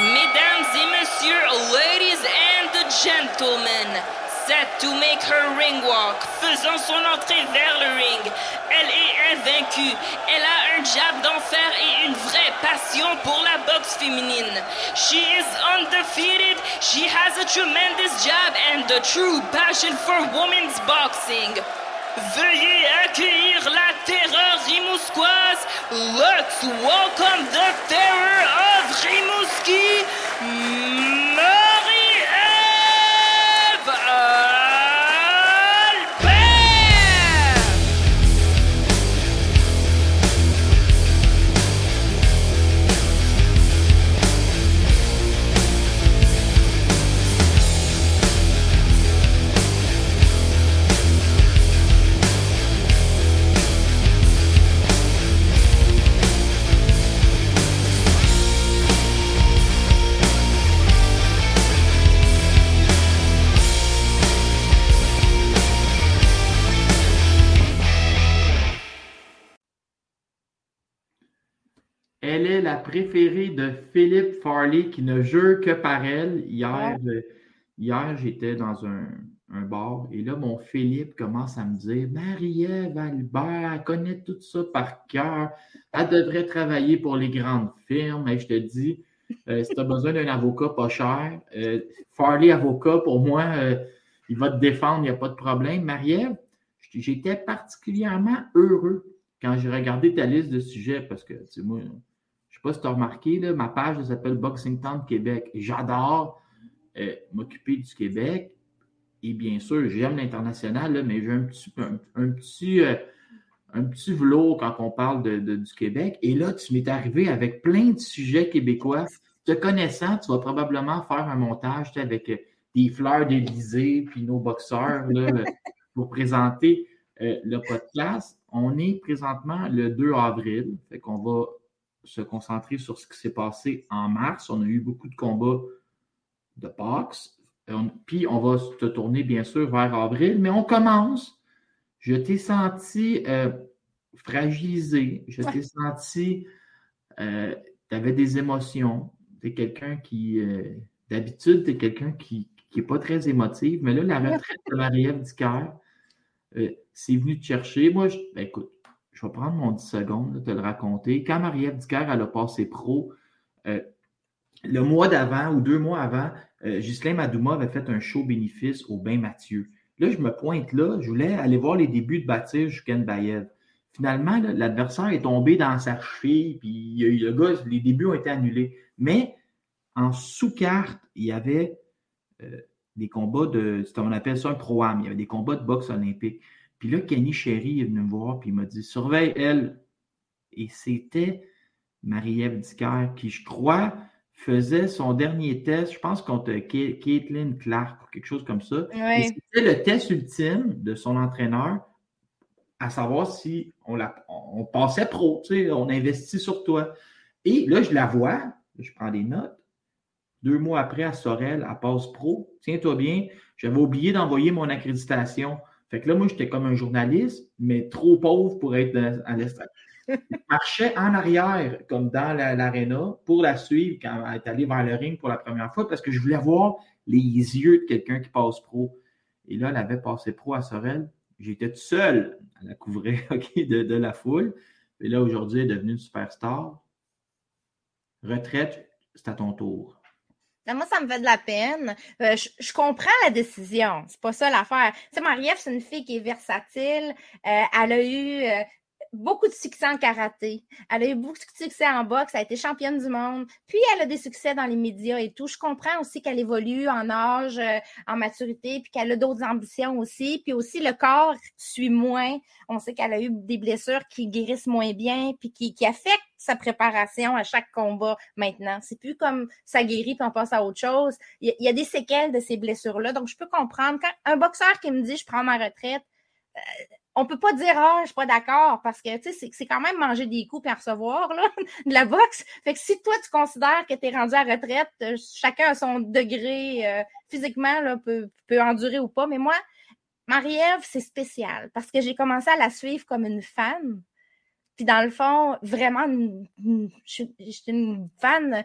mesdames et messieurs, ladies and gentlemen, set to make her ring walk, faisant son entrée vers le ring. Elle est invaincue. Elle a un jab d'enfer et une vraie passion pour la boxe féminine. She is undefeated. She has a tremendous jab and a true passion for women's boxing. Veuillez accueillir la terreur. Let's welcome the terror of Rimouski, est la préférée de Philippe Farley qui ne jure que par elle. Hier, euh, hier j'étais dans un, un bar et là, mon Philippe commence à me dire Marie-Ève Albert, elle connaît tout ça par cœur. Elle devrait travailler pour les grandes firmes. Et je te dis, euh, si tu as besoin d'un avocat pas cher, euh, Farley avocat, pour moi, euh, il va te défendre, il n'y a pas de problème. Marie-Ève, j'étais particulièrement heureux quand j'ai regardé ta liste de sujets parce que, tu sais, moi, sais pas si tu as remarqué, là, ma page elle s'appelle Boxing Town Québec. J'adore euh, m'occuper du Québec. Et bien sûr, j'aime l'international, mais j'ai un petit, un, un petit, euh, un petit velours quand on parle de, de- du Québec. Et là, tu m'es arrivé avec plein de sujets québécois. Te connaissant, tu vas probablement faire un montage avec euh, des fleurs d'Élysée, puis nos boxeurs là, pour présenter euh, le podcast. On est présentement le 2 avril, fait qu'on va se concentrer sur ce qui s'est passé en mars. On a eu beaucoup de combats de boxe. On- Puis on va se tourner bien sûr vers avril, mais on commence. Je t'ai senti euh, fragilisé, je t'ai senti, euh, tu avais des émotions. Tu es quelqu'un qui, euh, d'habitude, tu es quelqu'un qui n'est pas très émotif, mais là, la retraite de Marie-Ève Dicker, c'est venu te chercher. Moi, je, ben, écoute, je vais prendre mon 10 secondes, là, te le raconter. Quand Marie-Ève Dicker, elle a passé pro, euh, le mois d'avant ou deux mois avant, euh, Ghislain Madouma avait fait un show bénéfice au Bain Mathieu. Là, je me pointe là, je voulais aller voir les débuts de bâtir Juken Bayev. Finalement, l'adversaire est tombé dans sa cheville, puis il y a eu- le gars, les débuts ont été annulés. Mais en sous-carte, il y avait euh, des combats de. On appelle ça un pro-am. Il y avait des combats de boxe olympique. Puis là, Kenny Sherry est venu me voir, puis il m'a dit Surveille elle. Et c'était Marie-Ève Dicker, qui, je crois, faisait son dernier test, je pense, contre Caitlin Clark ou quelque chose comme ça. Oui. C'était le test ultime de son entraîneur, à savoir si on, la, on passait pro, tu sais, on investit sur toi. Et là, je la vois, je prends des notes. Deux mois après, à Sorel, elle passe pro. Tiens-toi bien, j'avais oublié d'envoyer mon accréditation. Fait que là, moi, j'étais comme un journaliste, mais trop pauvre pour être dans- à l'estrade. Je marchais en arrière, comme dans la- l'aréna, pour la suivre quand elle est allée vers le ring pour la première fois, parce que je voulais voir les yeux de quelqu'un qui passe pro. Et là, elle avait passé pro à Sorel. J'étais tout seul à la couvrir ok, de, de la foule. Et là, aujourd'hui, elle est devenue une superstar. Retraite, c'est à ton tour. Ben, Moi, ça me fait de la peine. Euh, je, comprends la décision. C'est pas ça l'affaire. Tu sais, Marie-Ève, c'est une fille qui est versatile. Euh, elle a eu euh, beaucoup de succès en karaté. Elle a eu beaucoup de succès en boxe. Elle a été championne du monde. Puis, elle a des succès dans les médias et tout. Je comprends aussi qu'elle évolue en âge, euh, en maturité, puis qu'elle a d'autres ambitions aussi. Puis aussi, le corps suit moins. On sait qu'elle a eu des blessures qui guérissent moins bien, puis qui, affectent sa préparation à chaque combat maintenant. C'est plus comme ça guérit puis on passe à autre chose. Il y a, il y a des séquelles de ces blessures-là. Donc, je peux comprendre. Quand un boxeur qui me dit je prends ma retraite, euh, on peut pas dire ah, je suis pas d'accord parce que tu sais, c'est- quand même manger des coups et recevoir là, de la boxe. Fait que si toi tu considères que tu es rendu à retraite, euh, chacun a son degré euh, physiquement là, peut, peut endurer ou pas. Mais moi, Marie-Ève, c'est spécial parce que j'ai commencé à la suivre comme une fan. Puis dans le fond, vraiment, une- une- une fan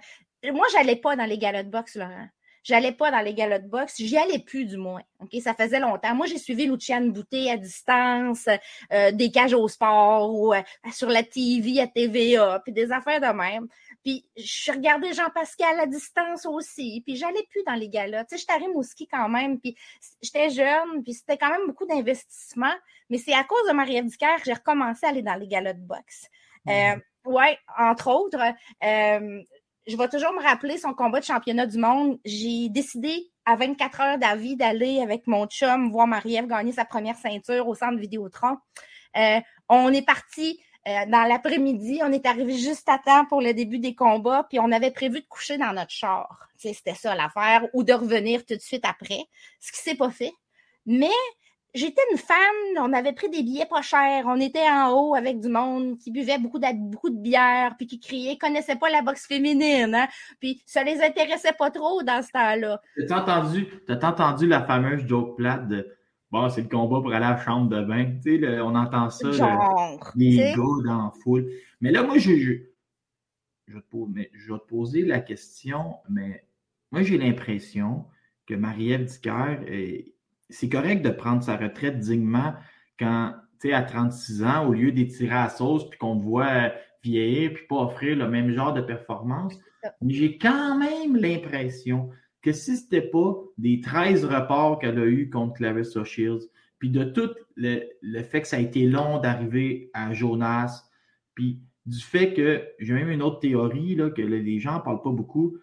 moi, j'allais pas dans les galas de boxe, Laurent. J'allais pas dans les galas de boxe. J'y allais plus, du moins. OK? Ça faisait longtemps. Moi, j'ai suivi Luciane Boutet à distance, euh, des cages au sport ou euh, sur la TV à TVA, puis des affaires de même. Puis je regardais Jean-Pascal à distance aussi. Puis j'allais plus dans les galas. Tu sais, j'étais à Rimouski quand même. Puis j'étais jeune. Puis c'était quand même beaucoup d'investissement. Mais c'est à cause de Marie-Ève que j'ai recommencé à aller dans les galas de boxe. Euh, ouais, entre autres. Euh, je vais toujours me rappeler son combat de championnat du monde. J'ai décidé à 24 heures d'avis d'aller avec mon chum voir Marie-Ève gagner sa première ceinture au centre Vidéotron. Euh, on est parti euh, dans l'après-midi, on est arrivé juste à temps pour le début des combats, puis on avait prévu de coucher dans notre char. C'était ça l'affaire, ou de revenir tout de suite après, ce qui s'est pas fait. Mais j'étais une fan, on avait pris des billets pas chers, on était en haut avec du monde qui buvait beaucoup de, beaucoup de bière, puis qui criait, connaissait pas la boxe féminine, hein? puis ça les intéressait pas trop dans ce temps-là. T'as entendu, as entendu la fameuse joke plate de Bon, c'est le combat pour aller à la chambre de bain? Tu sais, on entend ça. Genre, les gars dans la foule. Mais là, moi, je, je, je, vais te poser la question, mais moi, j'ai l'impression que Marie-Ève Dicker, c'est correct de prendre sa retraite dignement quand, tu sais, à 36 ans, au lieu d'étirer à sauce, puis qu'on te voit vieillir, puis pas offrir le même genre de performance. Mais j'ai quand même l'impression que si ce n'était pas des 13 reports qu'elle a eu contre Clarissa Shields, puis de tout le, fait que ça a été long d'arriver à Jonas, puis du fait que j'ai même une autre théorie là, que les gens ne parlent pas beaucoup.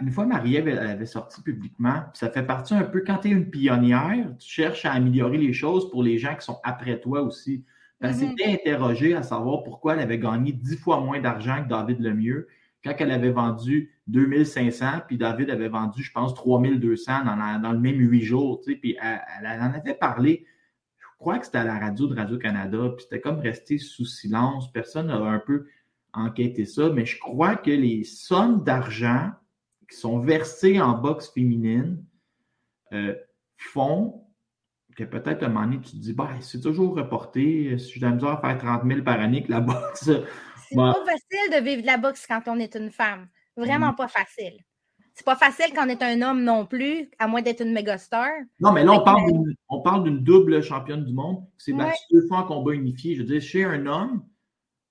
Une fois Marie-Ève avait sorti publiquement, ça fait partie un peu quand tu es une pionnière, tu cherches à améliorer les choses pour les gens qui sont après toi aussi. Elle mm-hmm. s'était interrogée à savoir pourquoi elle avait gagné dix fois moins d'argent que David Lemieux quand elle avait vendu 2500, puis David avait vendu, je pense, 3200 dans, dans le même huit jours, tu sais, puis elle, en avait parlé, je crois que c'était à la radio de Radio-Canada, puis c'était comme resté sous silence, personne n'a un peu enquêté ça, mais je crois que les sommes d'argent qui sont versées en boxe féminine euh, font que peut-être à un moment donné, tu te dis, bah, c'est toujours reporté, si j'ai de faire 30 000 par année que la boxe c'est pas facile de vivre de la boxe quand on est une femme. Vraiment mm. pas facile. C'est pas facile quand on est un homme non plus, à moins d'être une méga star. Non, mais là, on parle, d'une, double championne du monde. C'est battu deux fois en combat unifié. Je veux dire, chez un homme,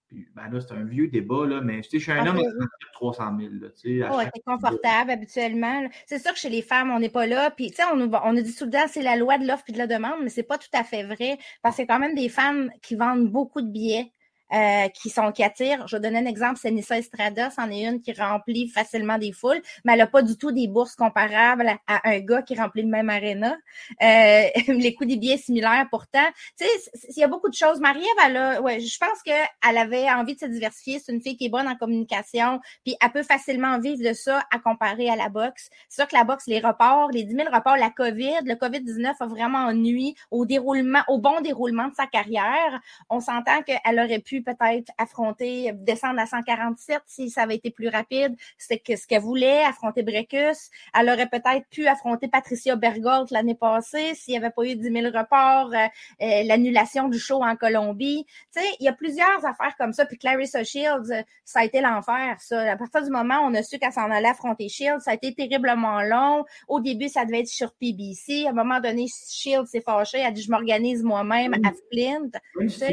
puis, ben là, c'est un vieux débat, là, mais chez un homme, c'est 300 000. Là, oh, c'est confortable habituellement. C'est sûr que chez les femmes, on n'est pas là. Puis, tu sais, on, on a dit tout le temps, c'est la loi de l'offre et de la demande, mais c'est pas tout à fait vrai. Parce que c'est quand même des femmes qui vendent beaucoup de billets. Euh, qui sont qui attirent. Je vais donner un exemple, c'est Nissa Estrada, c'en est une qui remplit facilement des foules, mais elle n'a pas du tout des bourses comparables à, un gars qui remplit le même aréna. Euh, les coûts des billets similaires pourtant. Tu sais, il y a beaucoup de choses. Marie-Ève, elle a, ouais, je pense qu'elle avait envie de se diversifier. C'est une fille qui est bonne en communication, puis elle peut facilement vivre de ça à comparer à la boxe. C'est sûr que la boxe, les reports, les 10 000 reports, la COVID, le COVID-19 a vraiment ennuyé au déroulement, au bon déroulement de sa carrière. On s'entend qu'elle aurait pu peut-être affronter, descendre à 147 si ça avait été plus rapide. C'est ce qu'elle voulait, affronter Brecus. Elle aurait peut-être pu affronter Patricia Bergold l'année passée s'il n'y avait pas eu 10 000 reports, euh, euh, l'annulation du show en Colombie. Tu sais, il y a plusieurs affaires comme ça. Puis Clarissa Shields, ça a été l'enfer, ça. À partir du moment où on a su qu'elle s'en allait affronter Shields, ça a été terriblement long. Au début, ça devait être sur PBC. À un moment donné, Shields s'est fâché. Elle a dit, je m'organise moi-même à Flint. Oui, sur,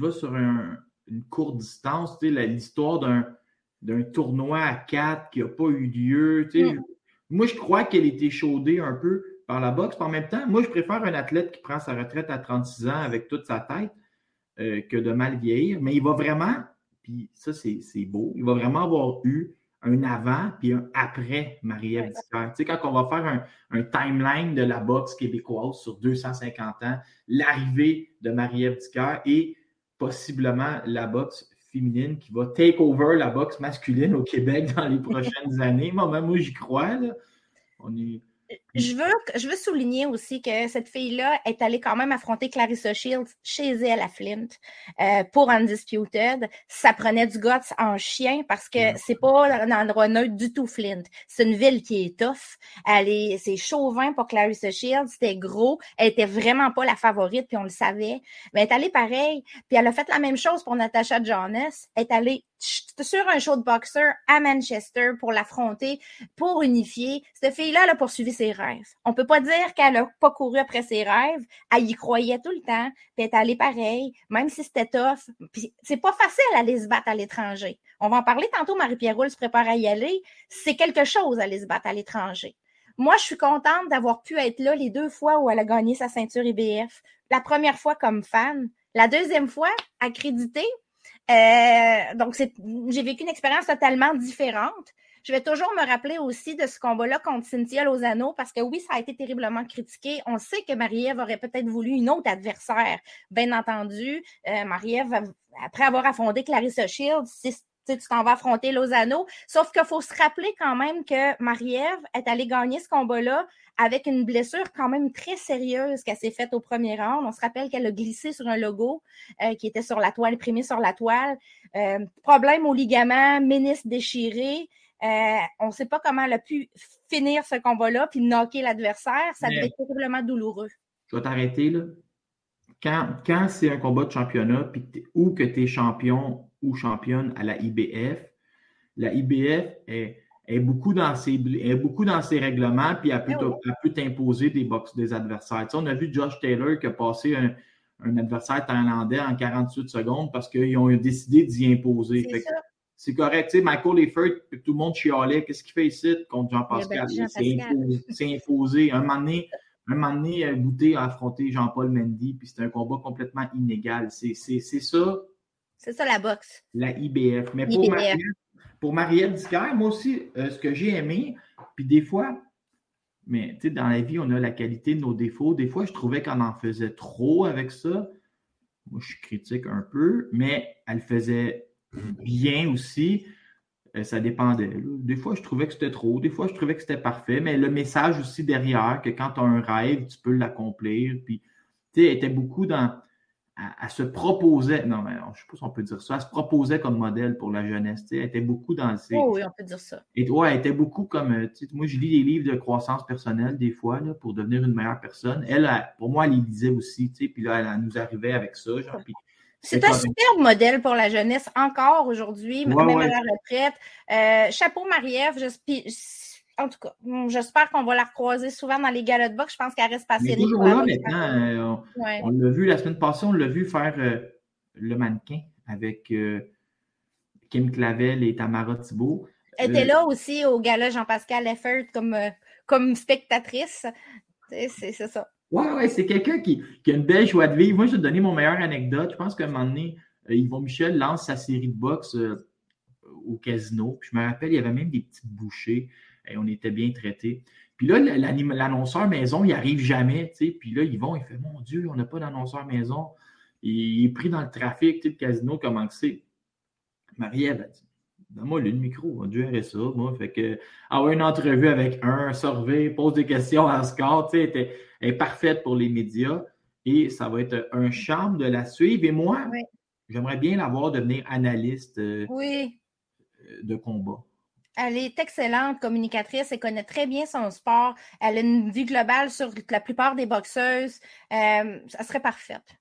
va sur une courte distance, tu sais, l'histoire d'un tournoi à quatre qui n'a pas eu lieu. Tu sais, mm. Moi, je crois qu'elle était chaudée un peu par la boxe. En même temps, moi, je préfère un athlète qui prend sa retraite à 36 ans avec toute sa tête euh, que de mal vieillir. Mais il va vraiment, puis ça, c'est beau, il va vraiment avoir eu un avant puis un après Marie-Ève Tu sais, quand on va faire un, un, timeline de la boxe québécoise sur 250 ans, l'arrivée de Marie-Ève et possiblement la boxe féminine qui va take over la boxe masculine au Québec dans les prochaines années. Moi, moi j'y crois. On est... je veux, je veux souligner aussi que cette fille-là est allée quand même affronter Clarissa Shields chez elle à Flint euh, pour Undisputed. Ça prenait du guts en chien parce que c'est pas un endroit neutre du tout, Flint. C'est une ville qui est tough. Elle est, c'est chauvin pour Clarissa Shields. C'était gros. Elle était vraiment pas la favorite, puis on le savait. Mais elle est allée pareil. Puis elle a fait la même chose pour Natasha Jonas. Elle est allée sur un show de boxeur à Manchester pour l'affronter, pour unifier. Cette fille-là, elle a poursuivi ses rêves. On peut pas dire qu'elle a pas couru après ses rêves. Elle y croyait tout le temps, puis elle est allée pareil, même si c'était tough. Puis c'est pas facile d'aller se battre à l'étranger. On va en parler tantôt, Marie-Pierre se prépare à y aller. C'est quelque chose d'aller se battre à l'étranger. Moi, je suis contente d'avoir pu être là les deux fois où elle a gagné sa ceinture IBF. La première fois comme fan, la deuxième fois accréditée euh, donc, j'ai vécu une expérience totalement différente. Je vais toujours me rappeler aussi de ce combat-là contre Cynthia Lozano parce que oui, ça a été terriblement critiqué. On sait que Marie-Ève aurait peut-être voulu une autre adversaire. Bien entendu, euh, Marie-Ève, après avoir affronté Clarissa Shields, si tu t'en vas affronter Lozano. Sauf qu'il faut se rappeler quand même que Marie-Ève est allée gagner ce combat-là avec une blessure quand même très sérieuse qu'elle s'est faite au premier round. On se rappelle qu'elle a glissé sur un logo euh, qui était sur la toile, imprimé sur la toile. Euh, problème au ligament, ménisque déchiré. Euh, on ne sait pas comment elle a pu finir ce combat-là puis knocker l'adversaire. Ça devait être terriblement douloureux. Je vais t'arrêter là. Quand, quand c'est un combat de championnat ou que tu es champion ou championne à la IBF, la IBF est est beaucoup dans ses, beaucoup dans ses règlements, puis elle peut, ah t'imposer des box des adversaires. on a vu Josh Taylor qui a passé un, adversaire thaïlandais en 48 secondes parce qu'ils ont décidé d'y imposer. C'est correct. Michael Leifert, tout le monde chialait. Qu'est-ce qu'il fait ici contre Jean-Pascal? C'est imposé, Un moment donné, un moment donné, a affronté Jean-Paul Mendy, puis c'était un combat complètement inégal. C'est ça. C'est ça la boxe. La IBF. Mais pour pour Marielle Disquaire, moi aussi, euh, ce que j'ai aimé, puis des fois, mais tu sais, dans la vie, on a la qualité de nos défauts. Des fois, je trouvais qu'on en faisait trop avec ça. Moi, je critique un peu, mais elle faisait bien aussi. Euh, ça dépendait. Des fois, je trouvais que c'était trop. Des fois, je trouvais que c'était parfait. Mais le message aussi derrière, que quand tu as un rêve, tu peux l'accomplir. Puis, tu sais, elle était beaucoup dans elle, se proposait, non, mais je ne sais pas si on peut dire ça, elle se proposait comme modèle pour la jeunesse. Elle était beaucoup dans ces. Oh oui, on peut dire ça. Et, ouais, elle était beaucoup comme. Euh, moi, je lis des livres de croissance personnelle des fois là, pour devenir une meilleure personne. Elle, pour moi, elle les lisait aussi. Puis là, elle, nous arrivait avec ça. C'est un superbe modèle pour la jeunesse encore aujourd'hui, même à la retraite. Euh, chapeau Marie-Ève, en tout cas, hmm, j'espère qu'on va la recroiser souvent dans les galas de boxe. Je pense qu'elle reste passionnée. Toujours là maintenant. Euh, on, l'a vu la semaine passée, on l'a vu faire euh, le mannequin avec Kim Clavel et Tamara Thibault. Elle était là aussi au gala Jean-Pascal Leffert comme, comme spectatrice. C'est ça. Ouais, ouais, c'est quelqu'un qui, qui, a une belle joie de vivre. Moi, je vais te donner mon meilleur anecdote. Je pense qu'à un moment donné, Yvon Michel lance sa série de boxe au casino. Je me rappelle, il y avait même des petites bouchées et on était bien traités. Puis là, l'annonceur maison, il n'arrive jamais. Puis là, vont, il fait Mon Dieu, on n'a pas d'annonceur maison. Il est pris dans le trafic, le casino, comment c'est. Marie-Ève a dit Donne-moi le micro, va gérer ça. Moi, fait que avoir une entrevue avec un, surveille, pose des questions à score, tu sais, est parfaite pour les médias et ça va être un charme de la suivre. Et moi, j'aimerais bien la voir devenir analyste euh, de combat. Elle est excellente communicatrice, elle connaît très bien son sport, elle a une vue globale sur la plupart des boxeuses. Euh, ça serait parfaite.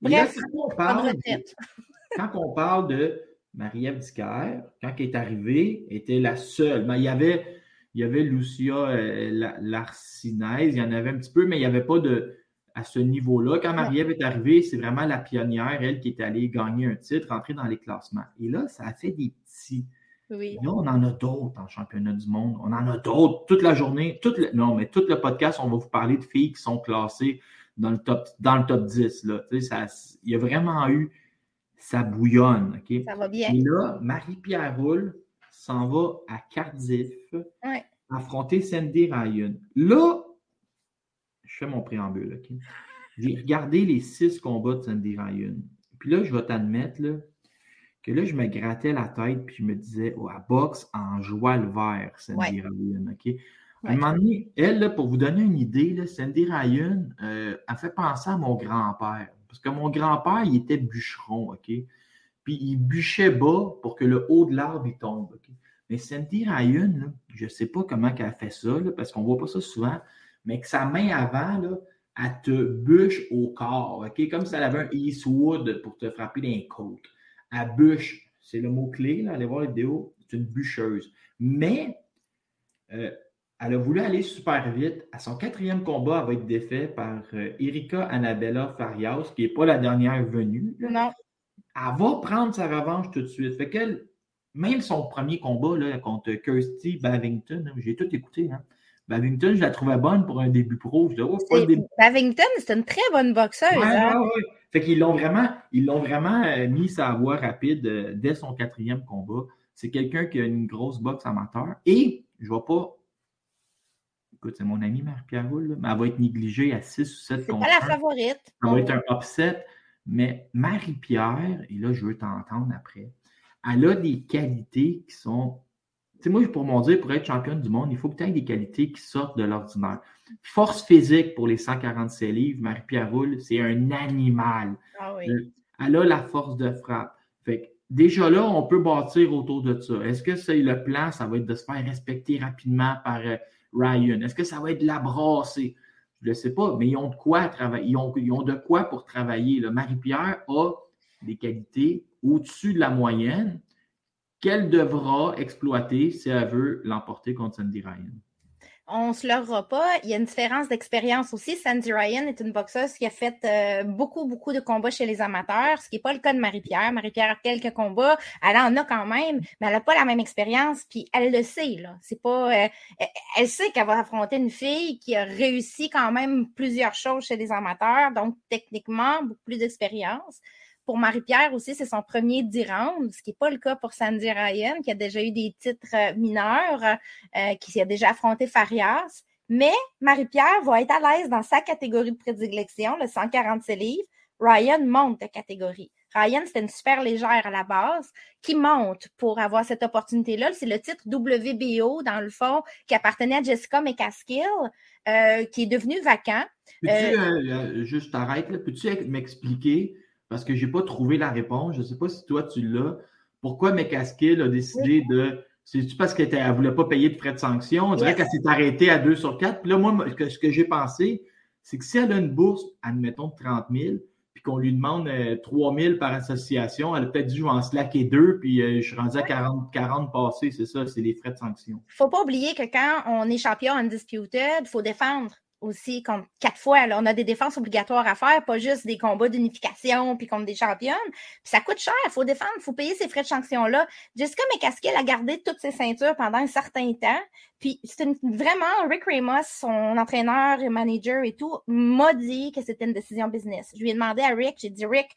Bref, quand, on parle de, quand on parle de Marie-Ève quand elle est arrivée, elle était la seule. Mais il y avait, il y avait Lucia euh, Larcinaise, il y en avait un petit peu, mais il n'y avait pas de à ce niveau-là. Quand Marie-Ève est arrivée, c'est vraiment la pionnière, elle qui est allée gagner un titre, rentrer dans les classements. Et là, ça a fait des petits. Oui. Là, on en a d'autres en championnat du monde. On en a d'autres toute la journée. Toute non, mais tout le podcast, on va vous parler de filles qui sont classées dans le top, dans le top 10. Là. Ça, il y a vraiment eu. Ça bouillonne. OK? Ça va bien. Et là, Marie-Pierre Roule s'en va à Cardiff affronter Sandy Ryan. Là, je fais mon préambule. OK? J'ai regardé les six combats de Sandy Ryan. Puis là, je vais t'admettre, là, que là, je me grattais la tête puis je me disais, oh, à boxe en joie le vert, Sandy ouais. OK? À un moment donné, elle, pour vous donner une idée, Sandy Ryan euh, a fait penser à mon grand-père. Parce que mon grand-père, il était bûcheron, OK? Puis il bûchait bas pour que le haut de l'arbre, il tombe? Mais Sandy Ryan, je ne sais pas comment elle fait ça, parce qu'on ne voit pas ça souvent, mais que sa main avant, elle te bûche au corps? Comme si elle avait un Eastwood pour te frapper dans les côtes. Elle bûche, c'est le mot-clé, allez voir la vidéo, c'est une bûcheuse. Mais euh, elle a voulu aller super vite. À son quatrième combat, elle va être défaite par euh, Erika Annabella Farias, qui n'est pas la dernière venue. Non. Elle va prendre sa revanche tout de suite. Fait qu'elle, même son premier combat là, contre Kirsty Bavington, j'ai tout écouté. Hein. Bavington, je la trouvais bonne pour un début pro. Je oh, Bavington, c'est une très bonne boxeuse. Ouais, hein. Fait qu'ils l'ont vraiment, ils l'ont vraiment euh, mis sa voie rapide euh, dès son quatrième combat. C'est quelqu'un qui a une grosse boxe amateur. Et je ne vais pas écoute, c'est mon ami Marie-Pierre Roule, mais elle va être négligée à 6 ou 7 contre pas la favorite. Ça va être un upset. Mais Marie-Pierre, et là, je veux t'entendre après, elle a des qualités qui sont. Tu sais, moi, pour mon dire, pour être championne du monde, il faut que tu aies des qualités qui sortent de l'ordinaire. Force physique pour les 147 livres, Marie-Pierre Roule, c'est un animal. Ah oui. Euh, elle a la force de frappe. Fait déjà là, on peut bâtir autour de ça. Est-ce que c'est le plan, ça va être de se faire respecter rapidement par euh, Ryan? Est-ce que ça va être la brasser? Je ne sais pas, mais ils ont de quoi travailler. Ils pour travailler. Marie-Pierre a des qualités au-dessus de la moyenne qu'elle devra exploiter si elle veut l'emporter contre Sandy Ryan on ne se leurra pas. Il y a une différence d'expérience aussi. Sandy Ryan est une boxeuse qui a fait euh, beaucoup, beaucoup de combats chez les amateurs, ce qui n'est pas le cas de Marie-Pierre. Marie-Pierre a quelques combats, elle en a quand même, mais elle n'a pas la même expérience, puis elle le sait. Là. C'est euh, elle sait qu'elle va affronter une fille qui a réussi quand même plusieurs choses chez les amateurs, donc techniquement, beaucoup plus d'expérience. Pour Marie-Pierre aussi, c'est son premier 10 rounds, ce qui n'est pas le cas pour Sandy Ryan, qui a déjà eu des titres euh, mineurs, euh, qui a déjà affronté Farias. Mais Marie-Pierre va être à l'aise dans sa catégorie de prédilection, le 147 livres. Ryan monte de catégorie. Ryan, c'était une super légère à la base, qui monte pour avoir cette opportunité-là. C'est le titre WBO, dans le fond, qui appartenait à Jessica McCaskill, euh, qui est devenu vacant. Peux-tu, juste arrête, peux-tu m'expliquer parce que je n'ai pas trouvé la réponse. Je ne sais pas si toi, tu l'as. Pourquoi McCaskill a décidé de. C'est-tu parce qu'elle ne voulait pas payer de frais de sanction? On dirait qu'elle s'est arrêtée à 2 sur 4. Puis là, moi, ce que j'ai pensé, c'est que si elle a une bourse, admettons, de 30 000, puis qu'on lui demande 3 euh, 000 par association, elle a peut-être dit, je vais en slacker deux, puis euh, je suis rendu à 40, 40 passés, c'est ça, c'est les frais de sanction. Il ne faut pas oublier que quand on est champion undisputed, il faut défendre aussi contre quatre fois. on a des défenses obligatoires à faire, pas juste des combats d'unification puis contre des championnes. Puis ça coûte cher, il faut défendre, il faut payer ces frais de sanction-là. Jessica McCaskill a gardé toutes ses ceintures pendant un certain temps. Puis c'est vraiment, Rick Ramos, son entraîneur et manager et tout, m'a dit que c'était une décision business. Je lui ai demandé à Rick, j'ai dit Rick,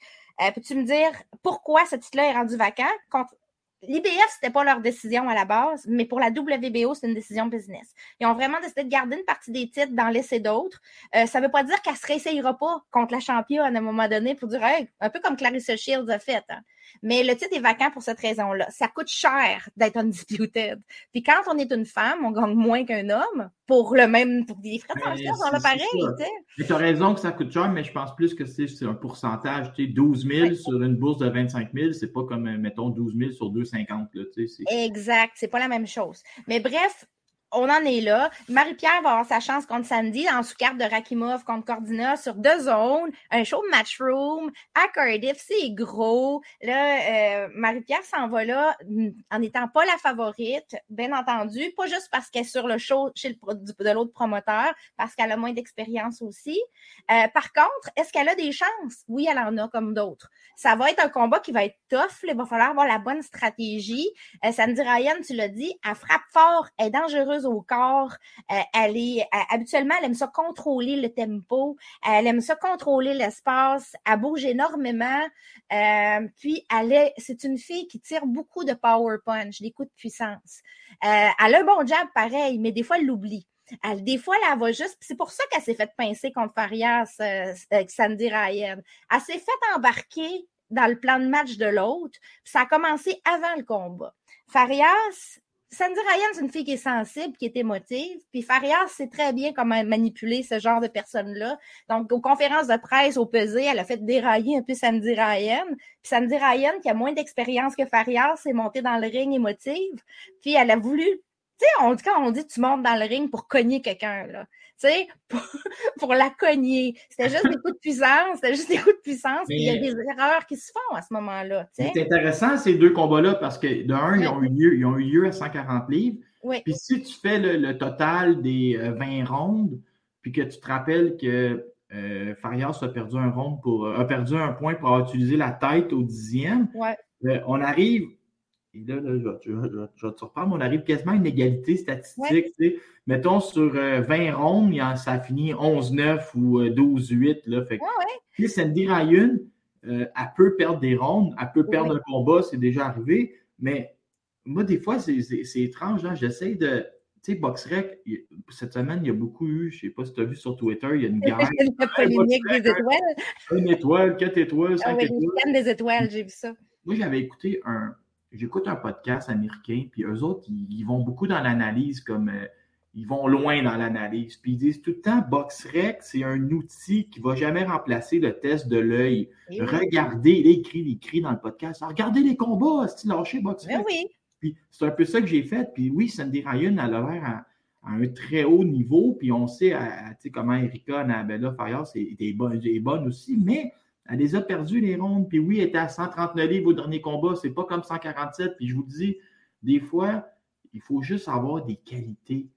euh, peux-tu me dire pourquoi ce titre-là est rendu vacant? L'IBF, c'était pas leur décision à la base, mais pour la WBO, c'est une décision business. Ils ont vraiment décidé de garder une partie des titres, d'en laisser d'autres. Euh, ça veut pas dire qu'elle se réessayera pas contre la championne à un moment donné pour dire, un peu comme Clarissa Shields a fait. Hein. Mais le titre est vacant pour cette raison-là. Ça coûte cher d'être undisputed. Puis quand on est une femme, on gagne moins qu'un homme pour le même, pour des frais de sanction, on pareil. Tu as raison que ça coûte cher, mais je pense plus que c'est un pourcentage. Tu sais, 12 000 sur une bourse de 25 000, c'est pas comme, mettons, 12 000 sur 2,50. Exact, c'est pas la même chose. Mais bref, on en est là. Marie-Pierre va avoir sa chance contre Sandy en sous-carte de Rakimov contre Cordina sur deux zones, un show matchroom à Cardiff, c'est gros. Là, euh, Marie-Pierre s'en va là en n'étant pas la favorite, bien entendu, pas juste parce qu'elle est sur le show chez de l'autre promoteur, parce qu'elle a moins d'expérience aussi. Euh, par contre, est-ce qu'elle a des chances? Oui, elle en a comme d'autres. Ça va être un combat qui va être tough. Il va falloir avoir la bonne stratégie. Euh, Sandy Ryan, tu l'as dit, elle frappe fort, elle est dangereuse au corps. Euh, elle est habituellement, elle aime ça contrôler le tempo. Elle aime ça contrôler l'espace. Elle bouge énormément. Euh, puis elle est, c'est une fille qui tire beaucoup de power punch, des coups de puissance. Euh, elle a un bon jab pareil, mais des fois elle l'oublie. Des fois, elle va juste. C'est pour ça qu'elle s'est fait pincer contre Farias, Sandy Ryan. Elle s'est fait embarquer dans le plan de match de l'autre. Ça a commencé avant le combat. Farias, Sandy Ryan, c'est une fille qui est sensible, qui est émotive. Puis Farias sait très bien comment manipuler ce genre de personnes-là. Donc, aux conférences de presse, au pesé, elle a fait dérailler un peu Sandy Ryan. Puis Sandy Ryan, qui a moins d'expérience que Farias, s'est montée dans le ring émotive. Puis elle a voulu tu sais, on, quand on dit tu montes dans le ring pour cogner quelqu'un, là, tu sais, pour, la cogner. C'était juste des coups de puissance, c'était juste des coups de puissance, il y a des erreurs qui se font à ce moment-là. C'est intéressant ces deux combats-là parce que d'un, ils, ont eu lieu, ils ont eu lieu à 140 livres. Oui. Puis si tu fais le, total des 20 euh, rondes, puis que tu te rappelles que euh, Farias a perdu un rond pour a perdu un point pour avoir utilisé la tête au dixième, ouais. Euh, on arrive et là, je, vais te surprendre, on arrive quasiment à une égalité statistique. Mettons, sur 20 euh, rondes, ça a fini 11-9 ou 12-8. Euh, là, fait ouais, Sandy Ryan, euh, elle peut perdre des rondes, elle peut perdre un combat, c'est déjà arrivé. Mais moi, des fois, c'est étrange. Hein. J'essaie de. Tu sais, BoxRec, cette semaine, il y a beaucoup eu, je ne sais pas si tu as vu sur Twitter, il y a une guerre. La polémique des étoiles. Une étoile, quatre étoiles, cinq ah, étoiles. des étoiles, j'ai vu ça. Moi, j'avais écouté un, j'écoute un podcast américain, puis eux autres, ils, vont beaucoup dans l'analyse, comme euh, ils vont loin dans l'analyse. Puis ils disent tout le temps, BoxRec, c'est un outil qui ne va jamais remplacer le test de l'œil. Eh regardez, il écrit, il écrit dans le podcast. regardez les combats, c'est lâché BoxRec? Ben oui. Puis c'est un peu ça que j'ai fait. Puis oui, Sandy Ryan, elle a l'air à, un très haut niveau. Puis on sait comment Erika Anabella Fayard est, bonne, est bonne aussi, mais elle les a perdues, les rondes. Puis oui, elle était à 139 livres au dernier combat. C'est pas comme 147. Puis je vous dis, des fois, il faut juste avoir des qualités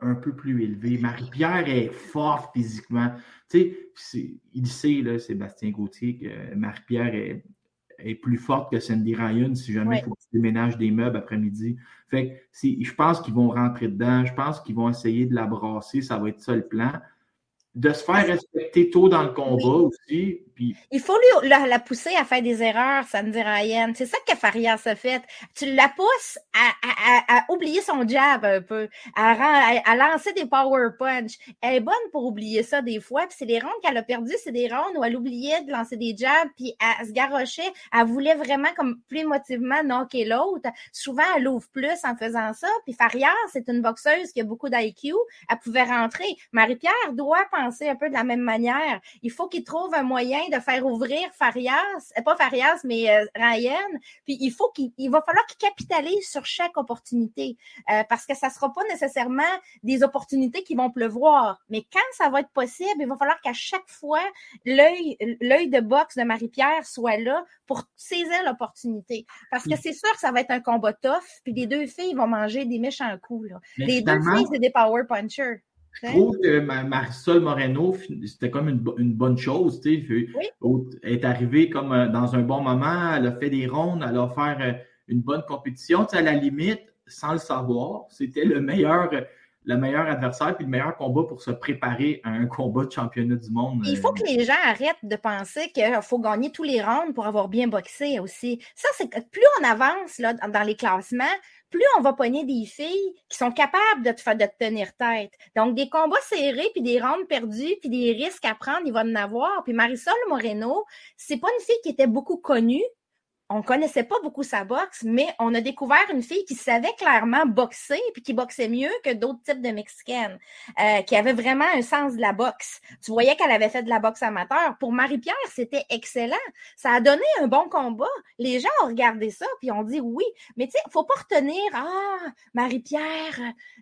un, peu plus élevées. Marie-Pierre est forte physiquement. Tu sais, il sait, là, Sébastien Gauthier, que Marie-Pierre est, plus forte que Sandy Ryan si jamais il faut qu'il déménage des meubles après-midi. Fait que je pense qu'ils vont rentrer dedans. Je pense qu'ils vont essayer de la brasser. Ça va être ça le plan de se faire respecter tôt dans le combat aussi. Il faut lui, la, pousser à faire des erreurs, Sandy Ryan. C'est ça que Farias a fait. Tu la pousses à, oublier son jab un peu, à, lancer des power punch. Elle est bonne pour oublier ça des fois. Puis c'est les rondes qu'elle a perdues, c'est des rondes où elle oubliait de lancer des jabs, puis elle se garochait. Elle voulait vraiment comme plus émotivement knocker l'autre. Souvent, elle ouvre plus en faisant ça. Puis Farias, c'est une boxeuse qui a beaucoup d'IQ. Elle pouvait rentrer. Marie-Pierre doit penser un peu de la même manière. Il faut qu'il trouve un moyen de faire ouvrir Farias, euh, pas Farias, mais euh, Ryan. Puis il faut qu'il va falloir qu'il capitalise sur chaque opportunité euh, parce que ça sera pas nécessairement des opportunités qui vont pleuvoir. Mais quand ça va être possible, il va falloir qu'à chaque fois, l'œil l'œil de boxe de Marie-Pierre soit là pour saisir l'opportunité. Parce que c'est sûr que ça va être un combat tough, puis les deux filles vont manger des méchants coups. Les deux filles, c'est des power punchers. Je trouve que Marisol Moreno, c'était comme une, bonne chose. Tu sais. Elle est arrivée comme euh, dans un bon moment, elle a fait des rondes, elle a offert euh, une bonne compétition. Tu sais, à la limite, sans le savoir, c'était le meilleur, le meilleur adversaire puis le meilleur combat pour se préparer à un combat de championnat du monde. Il faut euh. que les gens arrêtent de penser qu'il faut gagner tous les rounds pour avoir bien boxé aussi. Ça, c'est plus on avance là, dans les classements, plus on va pogner des filles qui sont capables de te, tenir tête. Donc, des combats serrés, puis des rounds perdus, puis des risques à prendre, il va en avoir. Puis Marisol Moreno, c'est pas une fille qui était beaucoup connue, on connaissait pas beaucoup sa boxe, mais on a découvert une fille qui savait clairement boxer puis qui boxait mieux que d'autres types de Mexicaines, euh, qui avait vraiment un sens de la boxe. Tu voyais qu'elle avait fait de la boxe amateur. Pour Marie-Pierre, c'était excellent. Ça a donné un bon combat. Les gens ont regardé ça puis ont dit oui. Mais tu sais, faut pas retenir, ah, Marie-Pierre,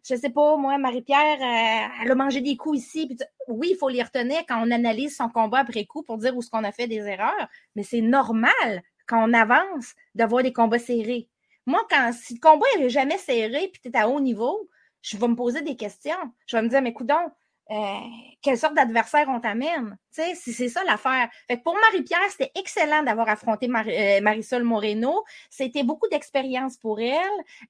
je sais pas, moi, Marie-Pierre, euh, elle a mangé des coups ici. oui, il faut les retenir quand on analyse son combat après coup pour dire où ce qu'on a fait des erreurs, mais c'est normal quand on avance, d'avoir des combats serrés. Moi, quand si le combat n'est jamais serré puis tu es à haut niveau, je vais me poser des questions. Je vais me dire, mais coudons, euh, quelle sorte d'adversaire on t'amène? Sais, c'est ça l'affaire. Pour Marie-Pierre, c'était excellent d'avoir affronté euh, Marisol Moreno. C'était beaucoup d'expérience pour elle.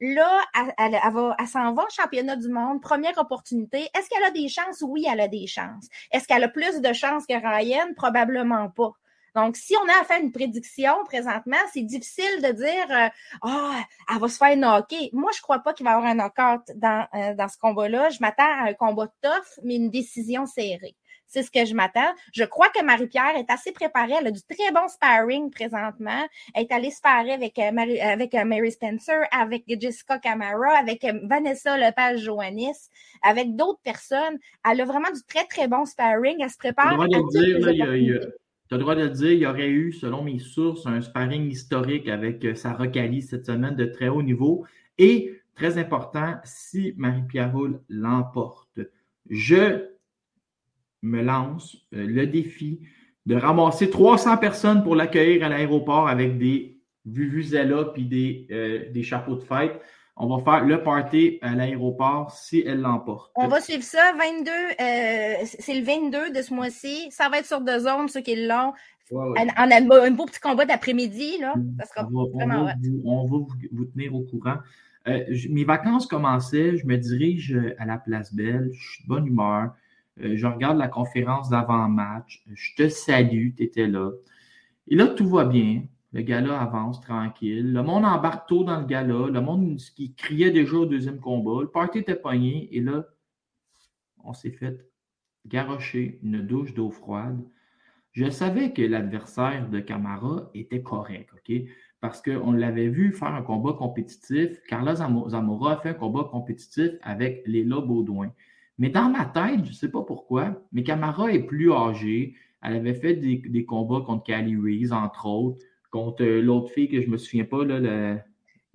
Là, elle, elle s'en va au championnat du monde, première opportunité. Est-ce qu'elle a des chances? Oui, elle a des chances. Est-ce qu'elle a plus de chances que Ryan? Probablement pas. Donc, si on a à faire une prédiction présentement, c'est difficile de dire euh, Ah, elle va se faire knocker. Moi, je crois pas qu'il va y avoir un knockout dans, euh, dans ce combat-là. Je m'attends à un combat tough, mais une décision serrée. C'est ce que je m'attends. Je crois que Marie-Pierre est assez préparée. Elle a du très bon sparring présentement. Elle est allée sparer avec, euh, Mary, avec euh, Mary Spencer, avec Jessica Camara, avec euh, Vanessa Lepage-Joannis, avec d'autres personnes. Elle a vraiment du très, très bon sparring. Elle se prépare. Tu as le droit de le dire, il y aurait eu, selon mes sources, un sparring historique avec Sarah Kali cette semaine de très haut niveau. Et, très important, si Marie-Pierre Roule l'emporte, je me lance euh, le défi de ramasser 300 personnes pour l'accueillir à l'aéroport avec des vuvuzelas puis des, euh, des chapeaux de fête. On va faire le party à l'aéroport si elle l'emporte. On va suivre ça. 22, euh, c'est le 22 de ce mois-ci. Ça va être sur deux zones, ceux qui l'ont. Un beau petit combat d'après-midi. Là. Mm. on va, vous, vous, tenir au courant. mes vacances commençaient, je me dirige à la place Belle, je suis de bonne humeur. Euh, je regarde la conférence d'avant-match, je te salue, tu étais là. Et là, tout va bien. Le gala avance tranquille. Le monde embarque tôt dans le gala. Le monde qui criait déjà au deuxième combat. Le party était pogné. Et là, on s'est fait garrocher une douche d'eau froide. Je savais que l'adversaire de Camara était correct, OK? Parce qu'on l'avait vu faire un combat compétitif. Carla Zamora a fait un combat compétitif avec Léla Baudouin. Mais dans ma tête, je ne sais pas pourquoi, mais Camara est plus âgée. Elle avait fait des, combats contre Cali Reese, entre autres, contre euh, l'autre fille que je ne me souviens pas. Là, le...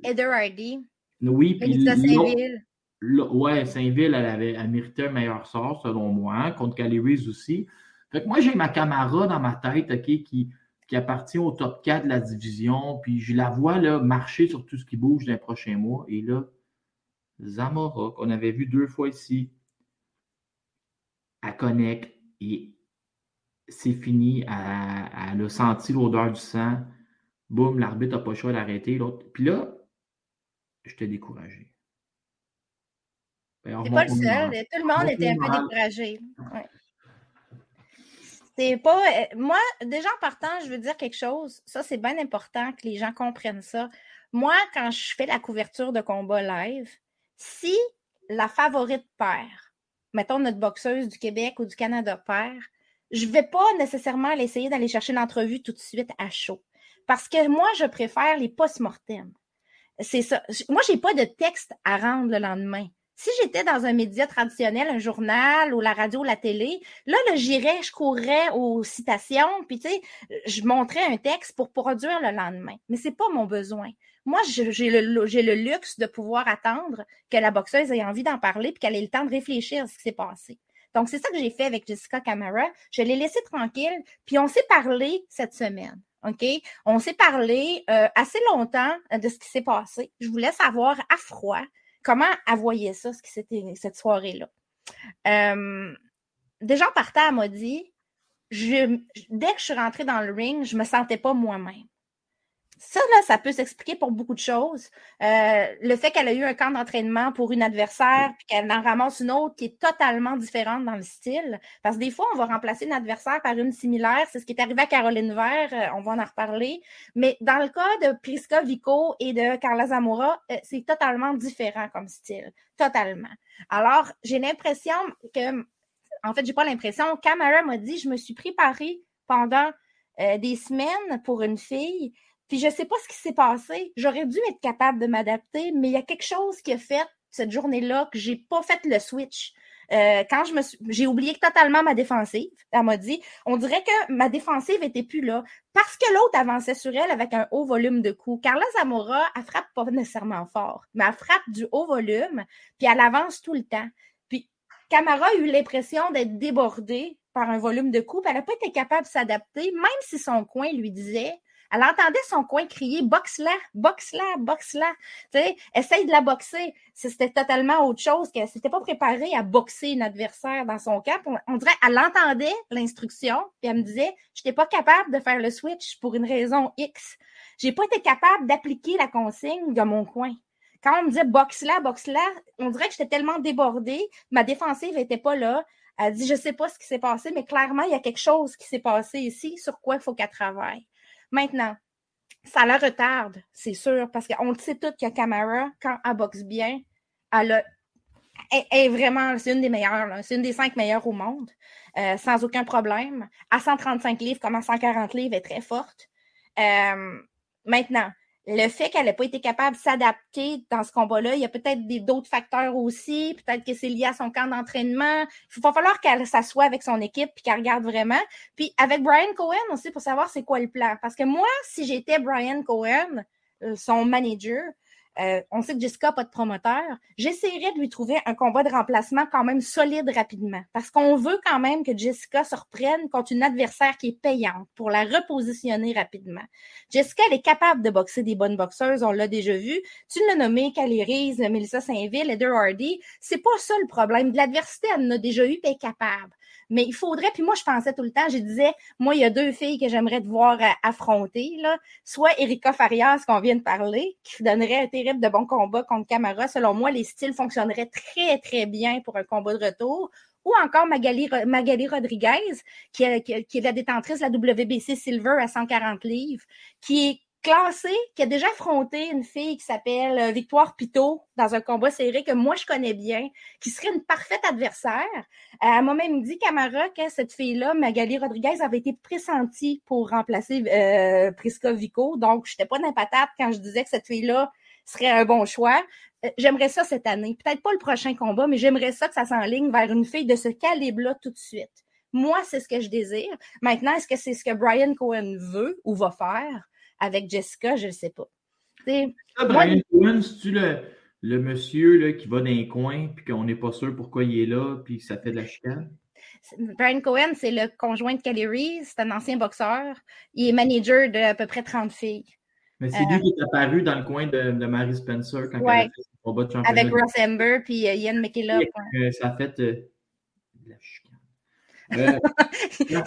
Heather Hardy. Oui, puis. Saint-Ville. Ouais, Saint-Ville, elle, avait, elle méritait un meilleur sort, selon moi, contre Cali Reese aussi. Fait que moi, j'ai ma Camara dans ma tête, OK, qui, qui appartient au top 4 de la division, puis je la vois là, marcher sur tout ce qui bouge dans les prochains mois. Et là, Zamora, qu'on avait vu deux fois ici, elle connecte et c'est fini. Elle, a senti l'odeur du sang. Boum, l'arbitre n'a pas le choix d'arrêter. L'autre. Puis là, je t'ai découragé. Ben, c'est pas le seul. Tout le monde était un peu découragé. C'est pas. Moi, déjà en partant, je veux dire quelque chose. Ça, c'est bien important que les gens comprennent ça. Moi, quand je fais la couverture de combat live, si la favorite perd, mettons, notre boxeuse du Québec ou du Canada perd, je ne vais pas nécessairement essayer d'aller chercher l'entrevue tout de suite à chaud. Parce que moi, je préfère les post-mortem. C'est ça. Moi, je n'ai pas de texte à rendre le lendemain. Si j'étais dans un média traditionnel, un journal ou la radio, la télé, là, là j'irais, je courrais aux citations, puis tu sais, je montrais un texte pour produire le lendemain. Mais c'est pas mon besoin. Moi, j'ai le, le, luxe de pouvoir attendre que la boxeuse ait envie d'en parler puis qu'elle ait le temps de réfléchir à ce qui s'est passé. Donc, c'est ça que j'ai fait avec Jessica Camara. Je l'ai laissée tranquille, puis on s'est parlé cette semaine. OK? On s'est parlé euh, assez longtemps de ce qui s'est passé. Je voulais savoir à froid comment elle voyait ça, ce qui cette soirée-là. Euh, déjà, partant, elle m'a dit dès que je suis rentrée dans le ring, je ne me sentais pas moi-même. Ça, là, ça peut s'expliquer pour beaucoup de choses. Euh, le fait qu'elle a eu un camp d'entraînement pour une adversaire, puis qu'elle en ramasse une autre qui est totalement différente dans le style. Parce que des fois, on va remplacer une adversaire par une similaire. C'est ce qui est arrivé à Caroline Vert. Euh, on va en reparler. Mais dans le cas de Priska Vico et de Carla Zamora, euh, c'est totalement différent comme style. Totalement. Alors, j'ai l'impression que, en fait, j'ai pas l'impression. Camara m'a dit, je me suis préparée pendant des semaines pour une fille puis je ne sais pas ce qui s'est passé. J'aurais dû être capable de m'adapter, mais il y a quelque chose qui a fait cette journée-là que j'ai pas fait le switch. Euh, quand je me j'ai oublié totalement ma défensive. Elle m'a dit, on dirait que ma défensive était plus là parce que l'autre avançait sur elle avec un haut volume de coups. Carla Zamora, elle frappe pas nécessairement fort, mais elle frappe du haut volume, puis elle avance tout le temps. Puis Camara a eu l'impression d'être débordée par un volume de coups, puis elle n'a pas été capable de s'adapter, même si son coin lui disait elle entendait son coin crier boxe-la, boxe-la, boxe-la. Essaye de la boxer. C'était totalement autre chose qu'elle s'était pas préparée à boxer une adversaire dans son camp. On, dirait qu'elle entendait l'instruction, puis elle me disait Je n'étais pas capable de faire le switch pour une raison X. J'ai pas été capable d'appliquer la consigne de mon coin. Quand on me disait boxe-la, boxe-la, on dirait que j'étais tellement débordée, ma défensive n'était pas là. Elle dit, je sais pas ce qui s'est passé, mais clairement, il y a quelque chose qui s'est passé ici sur quoi il faut qu'elle travaille. Maintenant, ça la retarde, c'est sûr, parce qu'on le sait tout que Camara, quand elle boxe bien, elle a est, vraiment, c'est une des meilleures, c'est une des cinq meilleures au monde, euh, sans aucun problème. À 135 livres comme à 140 livres, elle est très forte. Euh, maintenant, le fait qu'elle n'ait pas été capable de s'adapter dans ce combat-là, il y a peut-être d'autres facteurs aussi, peut-être que c'est lié à son camp d'entraînement. Il va falloir qu'elle s'assoie avec son équipe puis qu'elle regarde vraiment. Puis avec Brian Cohen aussi pour savoir c'est quoi le plan. Parce que moi, si j'étais Brian Cohen, euh, son manager, euh, on sait que Jessica n'a pas de promoteur. J'essaierais de lui trouver un combat de remplacement quand même solide rapidement. Parce qu'on veut quand même que Jessica se reprenne contre une adversaire qui est payante pour la repositionner rapidement. Jessica, elle est capable de boxer des bonnes boxeuses, on l'a déjà vu. Tu l'as nommé, Calerise, Melissa Saint-Ville, Heather Hardy. C'est pas ça le problème. De l'adversité, elle en a déjà eu et elle est capable. Mais il faudrait, puis moi, je pensais tout le temps, je disais, moi, il y a deux filles que j'aimerais te voir euh, affronter, là. Soit Erika Farias, qu'on vient de parler, qui donnerait un terrible de bon combat contre Camara. Selon moi, les styles fonctionneraient très, très bien pour un combat de retour. Ou encore Magali, Magali Rodriguez, qui est, qui est la détentrice de la WBC Silver à 140 livres, qui est classée, qui a déjà affronté une fille qui s'appelle euh, Victoire Pitot dans un combat serré que moi je connais bien, qui serait une parfaite adversaire. Euh, elle m'a même dit, Camara, que cette fille-là, Magali Rodriguez, avait été pressentie pour remplacer euh, Prisca Vico. Donc, je n'étais pas d'impatable quand je disais que cette fille-là serait un bon choix. Euh, j'aimerais ça cette année. Peut-être pas le prochain combat, mais j'aimerais ça que ça s'enligne vers une fille de ce calibre-là tout de suite. Moi, c'est ce que je désire. Maintenant, est-ce que c'est ce que Brian Cohen veut ou va faire? Avec Jessica, je ne sais pas. Ça, Brian Cohen, c'est-tu le, le, monsieur là, qui va dans les coins puis qu'on n'est pas sûr pourquoi il est là puis ça fait de la chicane? Brian Cohen, c'est le conjoint de Reese, c'est un ancien boxeur. Il est manager de à peu près 30 filles. Mais c'est lui euh, qui est apparu dans le coin de, de Mary Spencer quand elle a fait son combat de championnat. Avec Ross Ember puis euh, Ian McKillop. Ça a fait euh, de la chicane. Euh,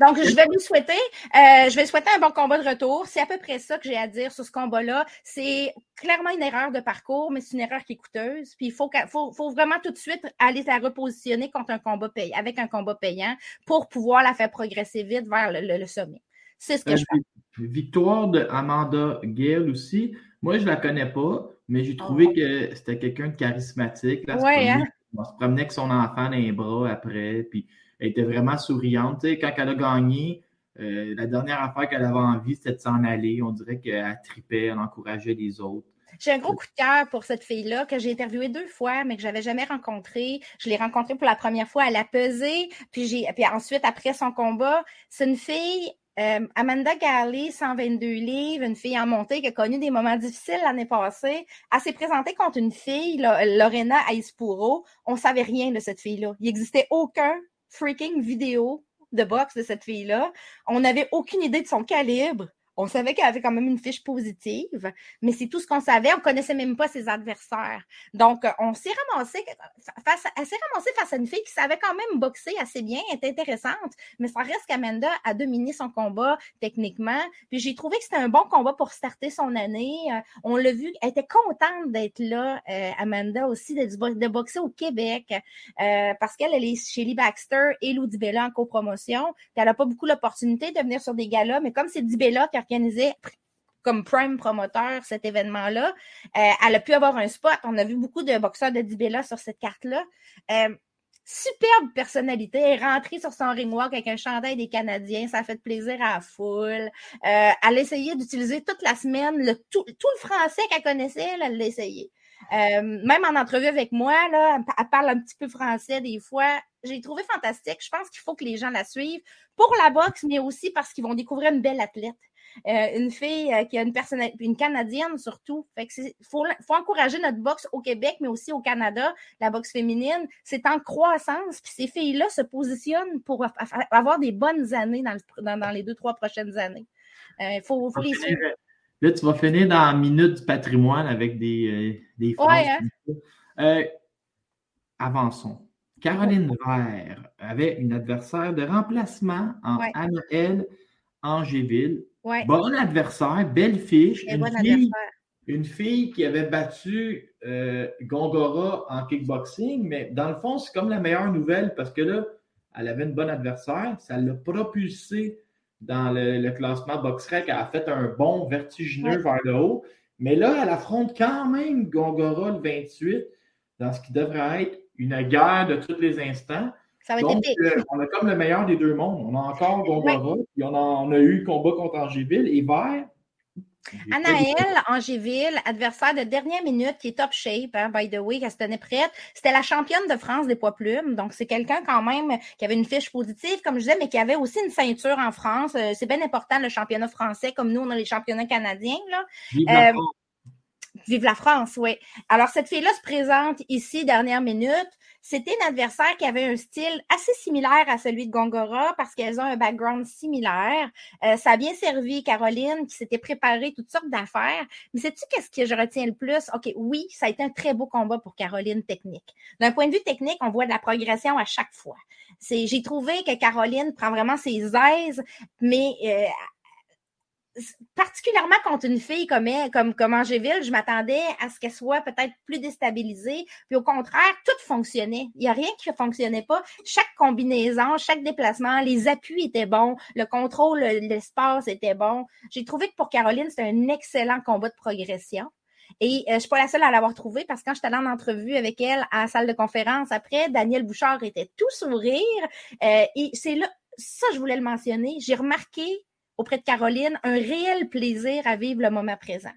Donc, je vais lui souhaiter, euh, je vais souhaiter un bon combat de retour. C'est à peu près ça que j'ai à dire sur ce combat-là. C'est clairement une erreur de parcours, mais c'est une erreur qui est coûteuse. Puis il faut, faut, faut, vraiment tout de suite aller la repositionner contre un combat payant, avec un combat payant pour pouvoir la faire progresser vite vers le, sommet. C'est ce que je pense. Victoire de Amanda Gale aussi. Moi, je la connais pas, mais j'ai trouvé oh. que c'était quelqu'un de charismatique. Là, ouais, hein? On se promenait avec son enfant dans les bras après, puis elle était vraiment souriante. Quand elle a gagné, euh, la dernière affaire qu'elle avait envie, c'était de s'en aller. On dirait qu'elle tripait, elle encourageait les autres. J'ai un gros coup de cœur pour cette fille-là que j'ai interviewée deux fois, mais que j'avais jamais rencontrée. Je l'ai rencontrée pour la première fois à la pesée, puis puis ensuite après son combat, c'est une fille euh, Amanda Galley, 122 livres, une fille en montée qui a connu des moments difficiles l'année passée. Elle s'est présentée contre une fille, Lorena Aispuro. On savait rien de cette fille-là. Il n'existait aucun freaking vidéo de boxe de cette fille-là. On n'avait aucune idée de son calibre. On savait qu'elle avait quand même une fiche positive, mais c'est tout ce qu'on savait. On connaissait même pas ses adversaires. Donc, on s'est ramassé face, à, s'est ramassée face à une fille qui savait quand même boxer assez bien, était intéressante, mais ça reste qu'Amanda a dominé son combat techniquement. Puis j'ai trouvé que c'était un bon combat pour starter son année. Euh, on l'a vu, elle était contente d'être là, euh, Amanda aussi, de, boxer au Québec, euh, parce qu'elle est chez Baxter et Lou Bella en copromotion. Puis elle n'a pas beaucoup l'opportunité de venir sur des galas, mais comme c'est Bella qui a organisé comme prime promoteur cet événement-là. Euh, elle a pu avoir un spot. On a vu beaucoup de boxeurs de Dibella sur cette carte-là. Euh, superbe personnalité. Elle est rentrée sur son ring walk avec un chandail des Canadiens. Ça a fait plaisir à la foule. Euh, elle a essayé d'utiliser toute la semaine tout, le français qu'elle connaissait. elle l'a essayé. même en entrevue avec moi, là, elle parle un petit peu français des fois. J'ai trouvé fantastique. Je pense qu'il faut que les gens la suivent pour la boxe, mais aussi parce qu'ils vont découvrir une belle athlète. Euh, une fille euh, qui a une personnalité, une Canadienne surtout. Fait que faut, faut encourager notre boxe au Québec, mais aussi au Canada, la boxe féminine. C'est en croissance. Puis ces filles-là se positionnent pour avoir des bonnes années dans, dans, les deux, trois prochaines années. Il euh, faut, les suivre. Là, tu vas finir dans la minute du patrimoine avec des, des phrases. Hein? avançons. Caroline Vert avait une adversaire de remplacement en ouais. Annaëlle Angéville Bon adversaire, belle fiche. Une, fille, qui avait battu euh, Gongora en kickboxing, mais dans le fond, c'est comme la meilleure nouvelle parce que là, elle avait une bonne adversaire. Ça l'a propulsé dans le, classement BoxRec. Elle a fait un bon vertigineux vers le haut. Mais là, elle affronte quand même Gongora le 28. dans ce qui devrait être une guerre de tous les instants. Ça va Donc, euh, on a comme le meilleur des deux mondes. On a encore Gongora, puis on a, on a eu le combat contre Angéville. Et pas Anaëlle Angéville, adversaire de dernière minute, qui est top shape, hein, by the way, qui se tenait prête. C'était la championne de France des poids plumes. Donc, c'est quelqu'un quand même qui avait une fiche positive, comme je disais, mais qui avait aussi une ceinture en France. Euh, c'est bien important, le championnat français, comme nous, on a les championnats canadiens. Là. Vive la Euh, France. Vive la France, oui. Alors, cette fille-là se présente ici, dernière minute. C'était une adversaire qui avait un style assez similaire à celui de Gongora parce qu'elles ont un background similaire. Euh, ça a bien servi Caroline qui s'était préparée toutes sortes d'affaires. Mais sais-tu qu'est-ce que je retiens le plus? OK, oui, ça a été un très beau combat pour Caroline technique. D'un point de vue technique, on voit de la progression à chaque fois. J'ai trouvé que Caroline prend vraiment ses aises, mais euh, particulièrement contre une fille comme, elle, comme, comme Angéville, je m'attendais à ce qu'elle soit peut-être plus déstabilisée. Puis au contraire, tout fonctionnait. Il n'y a rien qui ne fonctionnait pas. Chaque combinaison, chaque déplacement, les appuis étaient bons, le contrôle, l'espace était bon. J'ai trouvé que pour Caroline, c'était un excellent combat de progression. Et euh, je suis pas la seule à l'avoir trouvé parce que quand j'étais allée en entrevue avec elle à la salle de conférence après, Daniel Bouchard était tout sourire. Euh, et c'est là, ça, je voulais le mentionner. J'ai remarqué auprès de Caroline un réel plaisir à vivre le moment présent.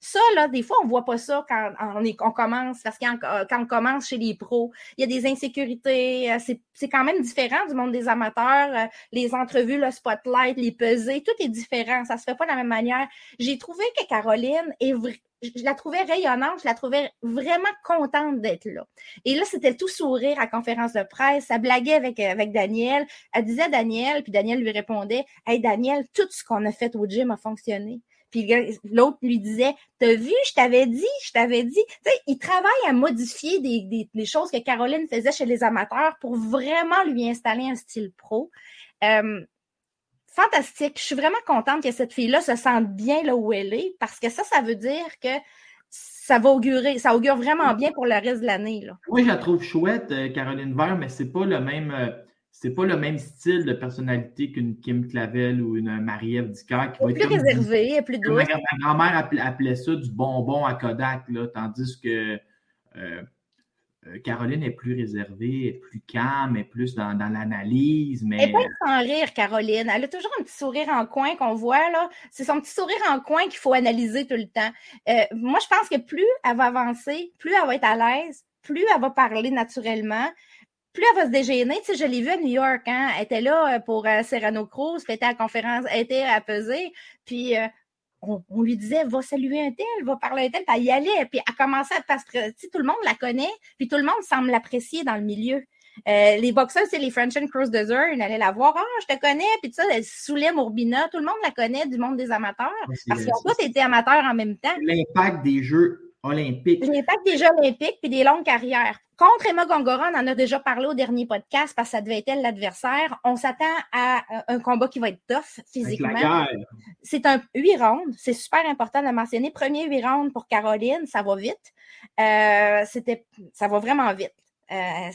Ça, là, des fois, on ne voit pas ça quand on, commence, parce que quand, quand on commence chez les pros, il y a des insécurités, euh, c'est quand même différent du monde des amateurs, euh, les entrevues, le spotlight, les pesées, tout est différent, ça se fait pas de la même manière. J'ai trouvé que Caroline je la trouvais rayonnante, je la trouvais vraiment contente d'être là. Et là, c'était tout sourire à conférence de presse. Ça blaguait avec, avec Daniel. Elle disait à Daniel, puis Daniel lui répondait Hey Daniel, tout ce qu'on a fait au gym a fonctionné. Puis l'autre lui disait T'as vu, je t'avais dit, je t'avais dit. Tu sais, il travaille à modifier des, des, des, choses que Caroline faisait chez les amateurs pour vraiment lui installer un style pro. Euh, fantastique. Je suis vraiment contente que cette fille-là se sente bien là où elle est parce que ça, ça veut dire que ça va augurer, ça augure vraiment bien pour le reste de l'année. Oui, je la trouve chouette, euh, Caroline Vert, mais c'est pas le même. Euh, c'est pas le même style de personnalité qu'une Kim Clavel ou une Marie-Ève Dicker qui va plus réservée, plus douce. Ma grand-mère appelait, appelait, ça du bonbon à Kodak, là, tandis que euh, Caroline est plus réservée, est plus calme, est plus dans, dans l'analyse. Mais... Elle n'est pas sans rire, Caroline. Elle a toujours un petit sourire en coin qu'on voit. là. C'est son petit sourire en coin qu'il faut analyser tout le temps. Euh, moi, je pense que plus elle va avancer, plus elle va être à l'aise, plus elle va parler naturellement, plus elle va se dégêner. Tu sais, je l'ai vue à New York. Hein? Elle était là pour euh, Serrano Cruz, puis elle était à la conférence, elle était à peser. Puis euh, on, on, lui disait, va saluer un tel, va parler un tel, puis elle y allait. Puis elle commençait à parce que tu sais, tout le monde la connaît, puis tout le monde semble l'apprécier dans le milieu. Euh, les boxeurs, c'est les French and Cross Desert, ils allaient la voir, ah, je te connais, puis ça, elle saoulait Mourbina, tout le monde la connaît du monde des amateurs, parce qu'ils ont tous été amateurs en même temps. L'impact des Jeux olympiques. L'impact des Jeux olympiques, puis des longues carrières. Contre Emma Gongora, on en a déjà parlé au dernier podcast parce que ça devait être elle l'adversaire. On s'attend à un combat qui va être tough physiquement. C'est un huit rounds. C'est super important de mentionner. Premier huit rounds pour Caroline, ça va vite. Euh, c'était, ça va vraiment vite. Euh,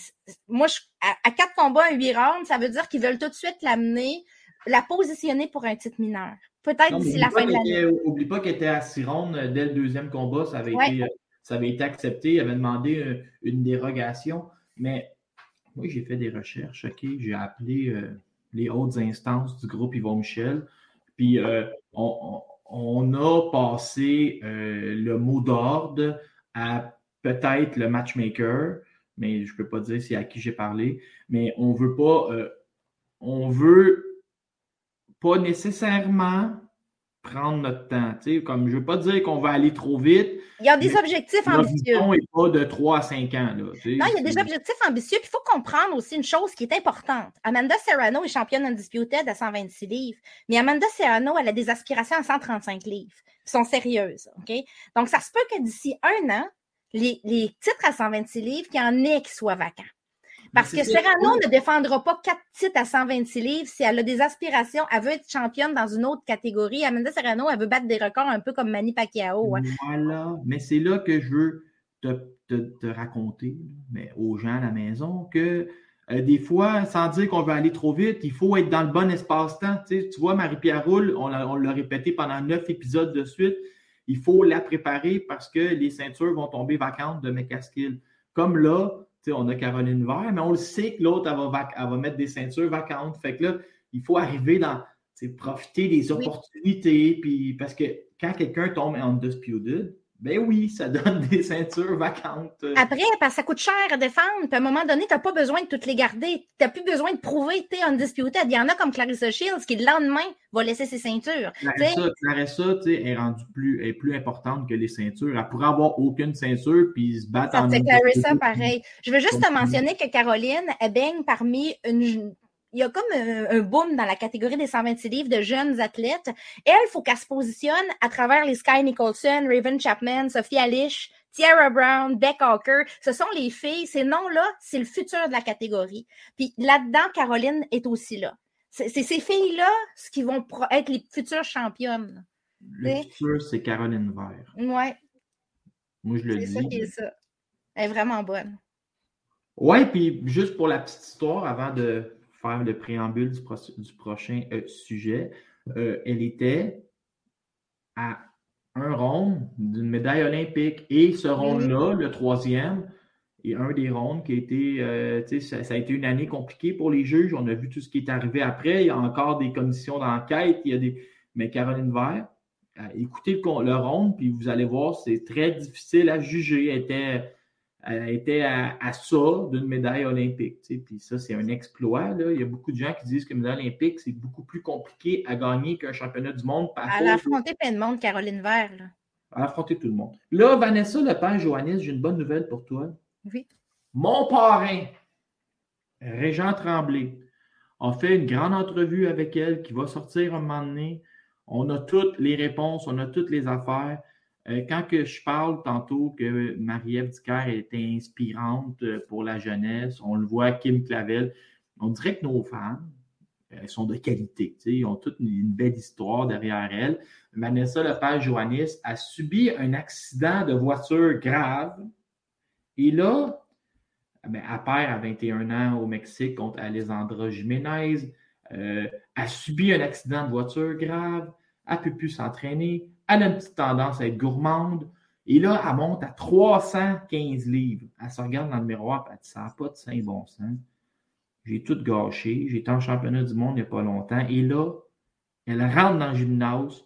moi, je, à, à, quatre combats, un huit rounds, ça veut dire qu'ils veulent tout de suite l'amener, la positionner pour un titre mineur. Peut-être d'ici la fin de l'année. Oublie pas qu'elle était à six rounds dès le deuxième combat. Ça avait ouais. été ça avait été accepté. Il avait demandé une, une dérogation. Mais moi, j'ai fait des recherches. OK, j'ai appelé euh, les hautes instances du groupe Yvon Michel. Puis euh, on, a passé euh, le mot d'ordre à peut-être le matchmaker, mais je ne peux pas dire c'est à qui j'ai parlé. Mais on veut pas. euh, on veut pas nécessairement prendre notre temps. Comme je ne veux pas dire qu'on va aller trop vite. Il y a des objectifs ambitieux. pas de 3 à 5 ans. Là. Non, il y a des objectifs ambitieux. Puis il faut comprendre aussi une chose qui est importante. Amanda Serrano est championne undisputed à 126 livres. Mais Amanda Serrano, elle a des aspirations à 135 livres. Ils sont sérieuses. Donc, ça se peut que d'ici un an, les, les titres à 126 livres, qu'il y en ait qui soient vacants. Parce que Serrano ne défendra pas quatre titres à 126 livres si elle a des aspirations. Elle veut être championne dans une autre catégorie. Amanda Serrano, elle veut battre des records un peu comme Manny Pacquiao. Hein. Voilà. Mais c'est là que je veux te, te, te, raconter, mais aux gens à la maison, que euh, des fois, sans dire qu'on veut aller trop vite, il faut être dans le bon espace-temps. Tu, sais, tu vois, Marie-Pierre Roule, on l'a répété pendant neuf épisodes de suite, il faut la préparer parce que les ceintures vont tomber vacantes de McCaskill Comme là, on a Caroline Vert, mais on le sait que l'autre, elle va, elle va mettre des ceintures vacantes. Fait que là, il faut arriver dans profiter des opportunités. Puis, parce que quand quelqu'un tombe en undisputed, ben oui, ça donne des ceintures vacantes. Après, parce que ça coûte cher à défendre. Puis à un moment donné, tu n'as pas besoin de toutes les garder. Tu n'as plus besoin de prouver que tu es undisputed. Il y en a comme Clarissa Shields qui, le lendemain, va laisser ses ceintures. Clarissa, Clarissa est rendue plus, est plus importante que les ceintures. Elle pourrait avoir aucune ceinture puis se battre ça, C'est Clarissa, pareil. Je veux juste te mentionner que Caroline, elle baigne parmi une il y a comme un, boom dans la catégorie des 126 livres de jeunes athlètes. Elle, il faut qu'elle se positionne à travers les Sky Nicholson, Raven Chapman, Sophie Alish, Tiara Brown, Beck Hawker. Ce sont les filles. Ces noms-là, c'est le futur de la catégorie. Puis là-dedans, Caroline est aussi là. C'est ces filles-là ce qui vont être les futures championnes. Le futur, c'est Caroline Vert. Ouais. Moi, je le dis. C'est ça qui est ça. Elle est vraiment bonne. Ouais, puis juste pour la petite histoire, avant de le préambule du, prochain euh, sujet. Euh, elle était à un rond d'une médaille olympique. Et ce rond-là, le troisième, est un des ronds qui a été, euh, ça, ça, a été une année compliquée pour les juges. On a vu tout ce qui est arrivé après. Il y a encore des commissions d'enquête. Il y a des. Mais Caroline Vert, écoutez le, le rond, puis vous allez voir, c'est très difficile à juger. Elle était elle était à, ça d'une médaille olympique. Puis ça, c'est un exploit. Là. Il y a beaucoup de gens qui disent qu'une médaille olympique, c'est beaucoup plus compliqué à gagner qu'un championnat du monde. elle a affronté plein de monde, Caroline Vert. Là. Elle a affronté tout le monde. Là, Vanessa Lepage, Johannes, j'ai une bonne nouvelle pour toi. Oui. Mon parrain, Régent Tremblay, a fait une grande entrevue avec elle qui va sortir un moment donné. On a toutes les réponses, on a toutes les affaires. Euh, quand que je parle tantôt que Marie-Ève Dicker était inspirante euh, pour la jeunesse, on le voit, Kim Clavel, on dirait que nos femmes, elles sont de qualité. Ils ont toute une, belle histoire derrière elles. Vanessa Lepage-Joannis a subi un accident de voiture grave. Et là, ben, elle perd à 21 ans au Mexique contre Alessandra Jiménez. Euh, a subi un accident de voiture grave. Elle ne peut plus s'entraîner elle a une petite tendance à être gourmande. Et là, elle monte à 315 livres. Elle se regarde dans le miroir et elle dit Ça n'a pas de saint bon sens. J'ai tout gâché. J'étais en championnat du monde il n'y a pas longtemps. Et là, elle rentre dans le gymnase,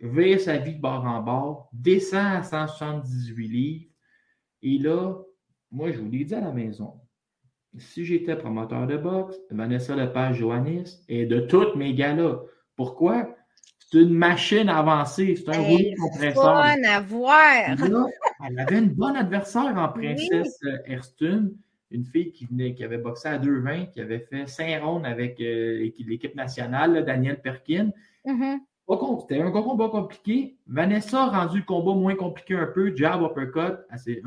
vire sa vie de bord en bord, descend à 178 livres. Et là, moi, je vous l'ai dit à la maison. Si j'étais promoteur de boxe, Vanessa Lepage Joannis et de toutes mes gars-là. Pourquoi? C'est une machine avancée. C'est un rouleau compresseur. Bonne à voir. elle avait une bonne adversaire en princesse oui. une fille qui, venait, qui avait boxé à 2-20, qui avait fait 5 rondes avec euh, l'équipe nationale, Daniel Perkin. Mm-hmm. C'était un combat compliqué. Vanessa a rendu le combat moins compliqué un peu. Jab, uppercut. Elle,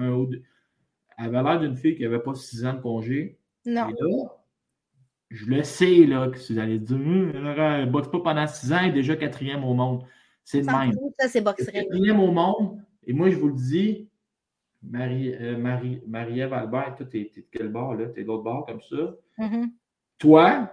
avait l'air d'une fille qui n'avait pas 6 ans de congé. Non. Et là, je le sais, là, que vous allez dire, hum, elle ne boxe pas pendant six ans, elle est déjà quatrième au monde. C'est le même. Ça, c'est Quatrième au monde. Et moi, je vous le dis, Marie, euh, Marie, Marie-Ève Albert, toi, t'es, de quel bord, là? T'es de l'autre bord, comme ça? Mm-hmm. Toi,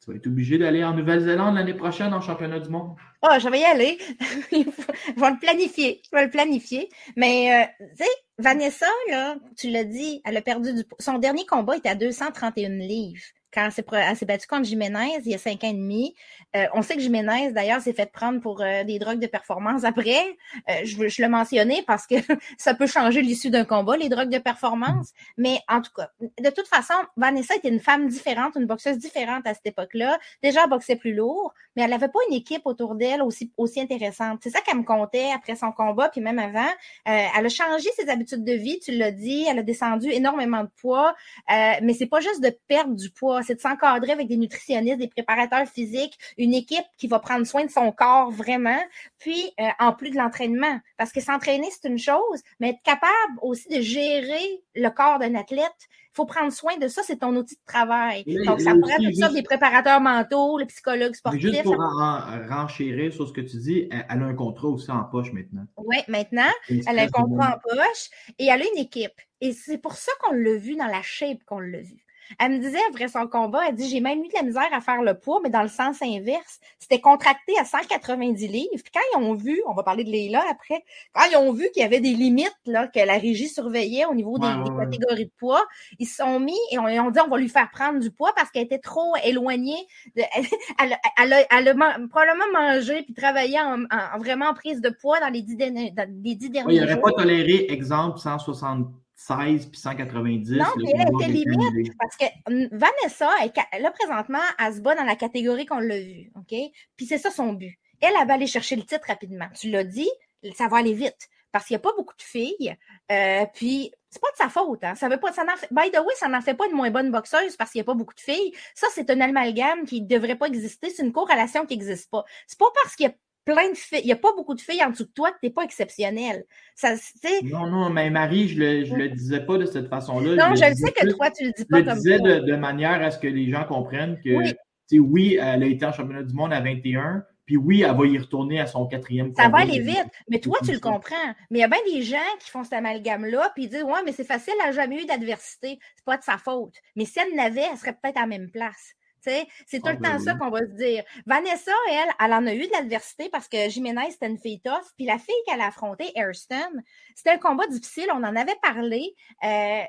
tu vas être obligé d'aller en Nouvelle-Zélande l'année prochaine en championnat du monde. Ah, oh, je vais y aller. je vais le planifier. Je vais le planifier. Mais, euh, tu sais, Vanessa, là, tu l'as dit, elle a perdu du... Son dernier combat était à 231 livres quand elle s'est battue contre Jiménez il y a cinq ans et demi. Euh, on sait que Jiménez, d'ailleurs, s'est fait prendre pour euh, des drogues de performance après. Euh, je veux le mentionner parce que ça peut changer l'issue d'un combat, les drogues de performance. Mais en tout cas, de toute façon, Vanessa était une femme différente, une boxeuse différente à cette époque-là. Déjà, elle boxait plus lourd, mais elle n'avait pas une équipe autour d'elle aussi, aussi intéressante. C'est ça qu'elle me comptait après son combat, puis même avant. elle a changé ses habitudes de vie, tu l'as dit. Elle a descendu énormément de poids. mais c'est pas juste de perdre du poids c'est de s'encadrer avec des nutritionnistes, des préparateurs physiques, une équipe qui va prendre soin de son corps vraiment, puis euh, en plus de l'entraînement. Parce que s'entraîner, c'est une chose, mais être capable aussi de gérer le corps d'un athlète, il faut prendre soin de ça, c'est ton outil de travail. Donc, ça pourrait être ça, des préparateurs mentaux, les psychologues sportifs. juste pour renchérir sur ce que tu dis, elle, a un contrat aussi en poche maintenant. Oui, maintenant, elle a un contrat en poche et elle a une équipe. Et c'est pour ça qu'on l'a vu dans la shape qu'on l'a vu. Elle me disait, après son combat, elle dit J'ai même eu de la misère à faire le poids, mais dans le sens inverse. C'était contracté à 190 livres. Puis quand ils ont vu, on va parler de Leila après, quand ils ont vu qu'il y avait des limites là, que la régie surveillait au niveau des, catégories de poids, ils se sont mis et on, ont dit On va lui faire prendre du poids parce qu'elle était trop éloignée. De, elle, elle, a, probablement mangé puis travaillé en, vraiment prise de poids dans les dix, derniers, les dix derniers oui, il n'aurait pas toléré, exemple, 160 16 puis 190. Non, mais elle était limite parce que Vanessa, elle, là, présentement, elle se bat dans la catégorie qu'on l'a vu. OK? Puis c'est ça son but. Elle, elle va aller chercher le titre rapidement. Tu l'as dit, ça va aller vite parce qu'il n'y a pas beaucoup de filles. Euh, puis c'est pas de sa faute. Hein. Ça veut pas, ça fait, by the way, ça n'en fait pas une moins bonne boxeuse parce qu'il n'y a pas beaucoup de filles. Ça, c'est un amalgame qui ne devrait pas exister. C'est une corrélation qui n'existe pas. C'est pas parce qu'il y a plein de filles. Il n'y a pas beaucoup de filles en dessous de toi que tu n'es pas exceptionnel. Ça, non, non, mais Marie, je ne le, disais pas de cette façon-là. Non, je, sais que toi, tu le dis pas comme ça. Je le disais de, manière à ce que les gens comprennent que, oui. oui, elle a été en championnat du monde à 21, puis oui, elle va y retourner à son quatrième Ça va aller vite, mais toi, tu le comprends. Mais il y a bien des gens qui font cet amalgame-là, puis ils disent Ouais, mais c'est facile, elle n'a jamais eu d'adversité. C'est pas de sa faute. Mais si elle l'avait, elle serait peut-être à la même place. C'est tout le temps ça qu'on va se dire. Vanessa, elle, elle en a eu de l'adversité parce que Jiménez, c'était une fille tough. Puis la fille qu'elle a affrontée, Airston, c'était un combat difficile. On en avait parlé. Euh,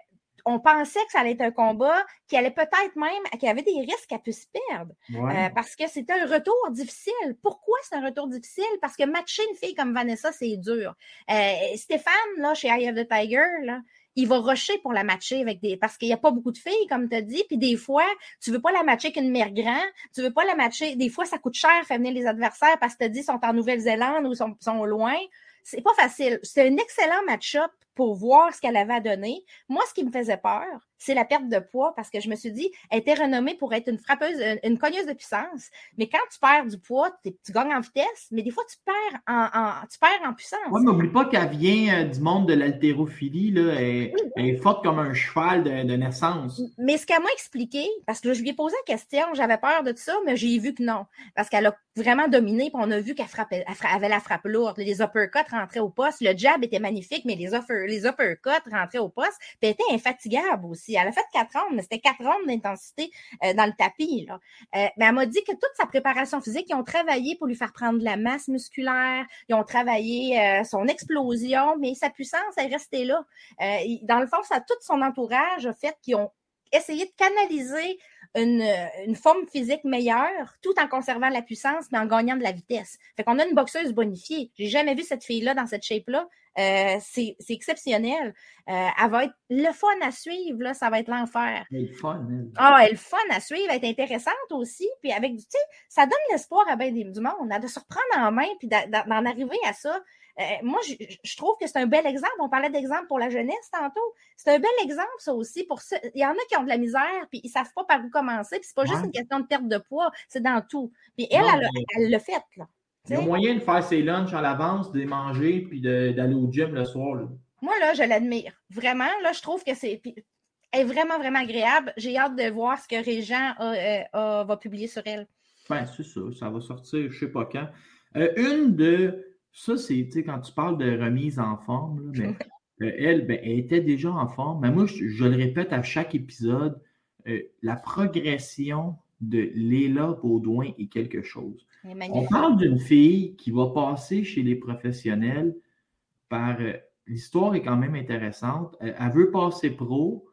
on pensait que ça allait être un combat qui allait peut-être même, qu'il y avait des risques qu'elle puisse perdre. Euh, parce que c'était un retour difficile. Pourquoi c'est un retour difficile? Parce que matcher une fille comme Vanessa, c'est dur. Euh, Stéphane, là, chez Eye of the Tiger, là, il va rusher pour la matcher avec des. Parce qu'il n'y a pas beaucoup de filles, comme tu as dit. Puis des fois, tu veux pas la matcher qu'une mère grand. Tu veux pas la matcher. Des fois, ça coûte cher faire venir les adversaires parce que tu as dit sont en Nouvelle-Zélande ou sont, sont loin. C'est pas facile. C'est un excellent match-up pour voir ce qu'elle avait à donner. Moi, ce qui me faisait peur, c'est la perte de poids parce que je me suis dit, elle était renommée pour être une frappeuse, une cogneuse de puissance. Mais quand tu perds du poids, tu gagnes en vitesse, mais des fois, tu perds en, tu perds en puissance. Oui, mais n'oublie pas qu'elle vient euh, du monde de l'haltérophilie. Elle, elle, est forte comme un cheval de, naissance. Mais ce qu'elle m'a expliqué, parce que je lui ai posé la question, j'avais peur de ça, mais j'ai vu que non. Parce qu'elle a vraiment dominé, puis on a vu qu'elle frappait, elle avait la frappe lourde. Les uppercuts rentraient au poste. Le jab était magnifique, mais les, upper, les uppercuts rentraient au poste. Puis elle était infatigable aussi. Elle a fait quatre rondes, mais c'était quatre rondes d'intensité euh, dans le tapis. Euh, mais elle m'a dit que toute sa préparation physique, ils ont travaillé pour lui faire prendre de la masse musculaire, ils ont travaillé euh, son explosion, mais sa puissance est restée là. dans le fond, ça tout son entourage a fait qu'ils ont essayé de canaliser une, forme physique meilleure tout en conservant la puissance, mais en gagnant de la vitesse. Fait qu'on a une boxeuse bonifiée. J'ai jamais vu cette fille-là dans cette shape-là. Euh, c'est exceptionnel. Euh, elle va être le fun à suivre, là, ça va être l'enfer. Elle est fun, Ah, elle est fun à suivre, elle est intéressante aussi. Puis avec du, tu sais, ça donne l'espoir à bien du monde, de se reprendre en main puis d'en arriver à ça. Euh, moi, je, trouve que c'est un bel exemple. On parlait d'exemple pour la jeunesse tantôt. C'est un bel exemple, ça aussi. Pour. Il y en a qui ont de la misère, puis ils savent pas par où commencer. Puis c'est pas juste une question de perte de poids, c'est dans tout. Puis elle, elle l'a fait, là. Il y a moyen de faire ses lunchs à l'avance, de les manger, puis d'aller au gym le soir. Moi, là, je l'admire. Vraiment, là, je trouve que c'est est vraiment, vraiment agréable. J'ai hâte de voir ce que Régent euh, va publier sur elle. Ben, c'est ça. Ça va sortir, je ne sais pas quand. Euh, une de ça, c'est quand tu parles de remise en forme, mais, euh, elle, ben, elle était déjà en forme. Mais moi, je, le répète à chaque épisode, euh, la progression de Léla Baudouin est quelque chose. On parle d'une fille qui va passer chez les professionnels par. Euh, l'histoire est quand même intéressante. Elle, veut passer pro.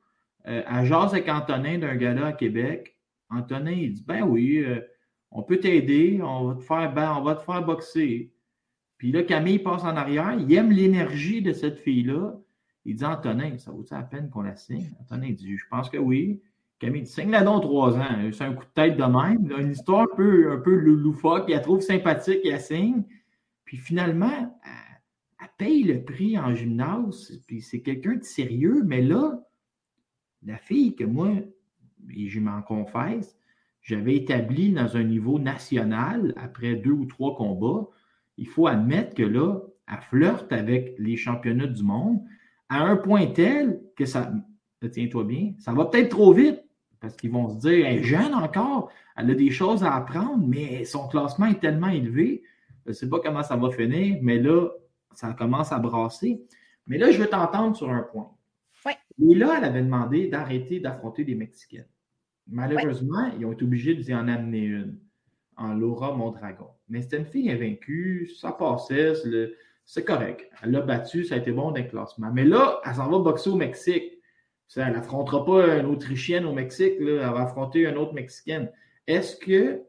elle jase avec Antonin d'un gala à Québec. Antonin, il dit Ben oui, on peut t'aider, on va te faire, ben, on va te faire boxer. Puis là, Camille passe en arrière, il aime l'énergie de cette fille-là. Il dit Antonin, ça vaut la peine qu'on la signe? Antonin dit Je pense que oui. Camille Signe-la donc trois ans. C'est un coup de tête de même. une histoire un peu, un peu loufoque. Il la trouve sympathique, il la signe. Puis finalement, elle, paye le prix en gymnase. Puis c'est quelqu'un de sérieux. Mais là, la fille que moi, et je m'en confesse, j'avais établi dans un niveau national après deux ou trois combats il faut admettre que là, elle flirte avec les championnats du monde à un point tel que ça, tiens-toi bien, ça va peut-être trop vite parce qu'ils vont se dire, elle est jeune encore, elle a des choses à apprendre, mais son classement est tellement élevé, je ne sais pas comment ça va finir, mais là, ça commence à brasser. Mais là, je vais t'entendre sur un point. Oui. Et là, elle avait demandé d'arrêter d'affronter des Mexicaines. Malheureusement, ils ont été obligés d'y en amener une en Laura Mondragon. Mais c'était une fille invaincue, ça passait, c'est correct. Elle l'a battue, ça a été bon le classement. Mais là, elle s'en va boxer au Mexique. Elle n'affrontera pas une Autrichienne au Mexique, là, elle va affronter une autre Mexicaine. Est-ce que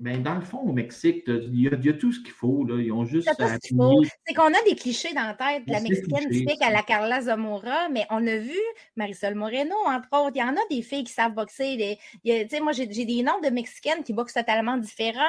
ben, dans le fond, au Mexique, il y, a, tout ce qu'il faut. Là. Ils ont juste. C'est qu'on a des clichés dans la tête de la Mexicaine typique à la Carla Zamora, mais on a vu Marisol Moreno, entre autres. Il y en a des filles qui savent boxer. moi, j'ai des noms de Mexicaines qui boxent totalement différents.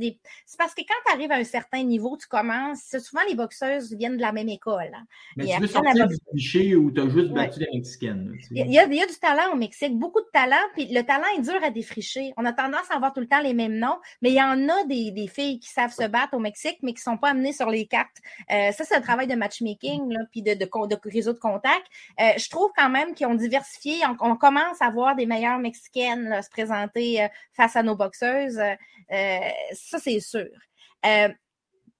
C'est parce que quand tu arrives à un certain niveau, tu commences. Souvent, les boxeuses viennent de la même école. Hein. Mais tu veux sortir du cliché où tu as juste battu des Mexicaines. il, y y a du talent au Mexique, beaucoup de talent, puis le talent est dur à défricher. On a tendance à avoir tout le temps les mêmes noms. Mais il y en a des, filles qui savent se battre au Mexique, mais qui ne sont pas amenées sur les cartes. Euh, ça, c'est un travail de matchmaking, puis de, réseau de contact. Euh, je trouve quand même qu'ils ont diversifié. On, commence à voir des meilleures Mexicaines se présenter euh, face à nos boxeuses. ça, c'est sûr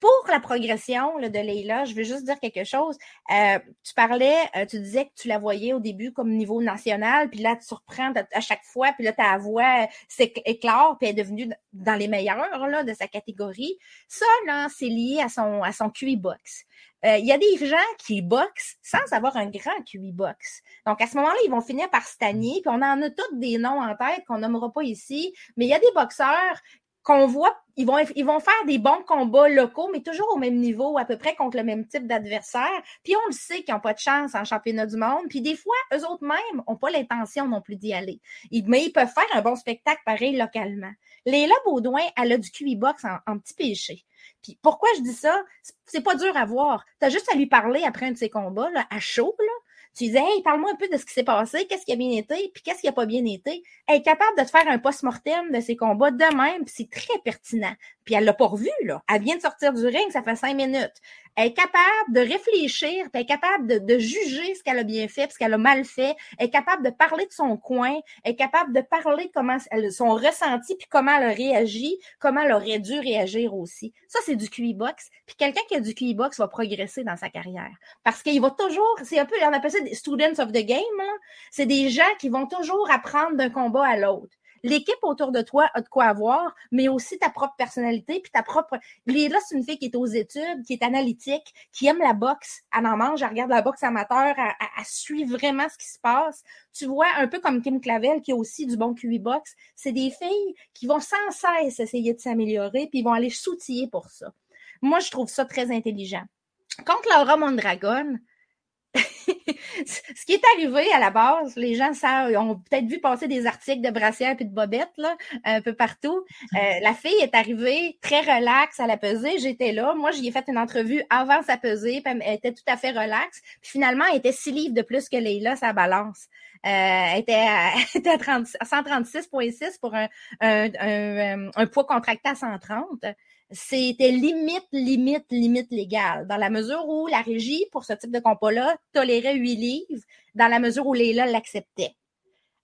pour la progression de Leila, je veux juste dire quelque chose. Euh, tu parlais, euh, tu disais que tu la voyais au début comme niveau national, puis là, tu surprends à chaque fois, puis là, ta voix s'éclore, puis elle est devenue dans les meilleurs de sa catégorie. Ça, là, c'est lié à son, à QI box. Euh, il y a des gens qui boxent sans avoir un grand QI box. Donc, à ce moment-là, ils vont finir par stagner, puis on en a tous des noms en tête qu'on nommera pas ici, mais il y a des boxeurs qu'on voit, ils vont, ils vont faire des bons combats locaux, mais toujours au même niveau, à peu près contre le même type d'adversaire. Puis on le sait qu'ils n'ont pas de chance en championnat du monde. Puis des fois, eux autres même n'ont pas l'intention non plus d'y aller. mais ils peuvent faire un bon spectacle pareil localement. Léla Baudouin, elle a du QI box en, petit péché. Puis pourquoi je dis ça? C'est pas dur à voir. Tu juste à lui parler après un de ses combats, à chaud, là. Tu disais, hey, parle-moi un peu de ce qui s'est passé, qu'est-ce qui a bien été, puis qu'est-ce qui n'a pas bien été. Elle est capable de te faire un post-mortem de ses combats de même, puis c'est très pertinent. Puis elle l'a pas revu, là. Elle vient de sortir du ring, ça fait cinq minutes. Elle est capable de réfléchir, puis elle est capable de, juger ce qu'elle a bien fait, ce qu'elle a mal fait. Elle est capable de parler de son coin. Elle est capable de parler comment elle, son ressenti, puis comment elle a réagi, comment elle aurait dû réagir aussi. Ça, c'est du QI box. Puis quelqu'un qui a du QI box va progresser dans sa carrière. Parce qu'il va toujours, c'est un peu, on appelle ça des students of the game, C'est des gens qui vont toujours apprendre d'un combat à l'autre l'équipe autour de toi a de quoi avoir, mais aussi ta propre personnalité, puis ta propre. Là, c'est une fille qui est aux études, qui est analytique, qui aime la boxe. Elle en mange, elle regarde la boxe amateur, elle, suit vraiment ce qui se passe. Tu vois, un peu comme Kim Clavel, qui a aussi du bon QI box, c'est des filles qui vont sans cesse essayer de s'améliorer, puis ils vont aller s'outiller pour ça. Moi, je trouve ça très intelligent. Contre Laura Mondragon, ce qui est arrivé à la base, les gens savent, ont peut-être vu passer des articles de brassière et de bobettes là, un peu partout. Euh, la fille est arrivée très relaxe à la pesée. J'étais là. Moi, j'y ai fait une entrevue avant sa pesée. Puis elle était tout à fait relaxe. Puis finalement, elle était six livres de plus que Leila, sa balance. Euh, elle était à, était à, 136,6 pour un, un, un, un, poids contracté à 130 c'était limite, limite, limite légale, dans la mesure où la régie, pour ce type de compas-là, tolérait huit livres, dans la mesure où Léla l'acceptait.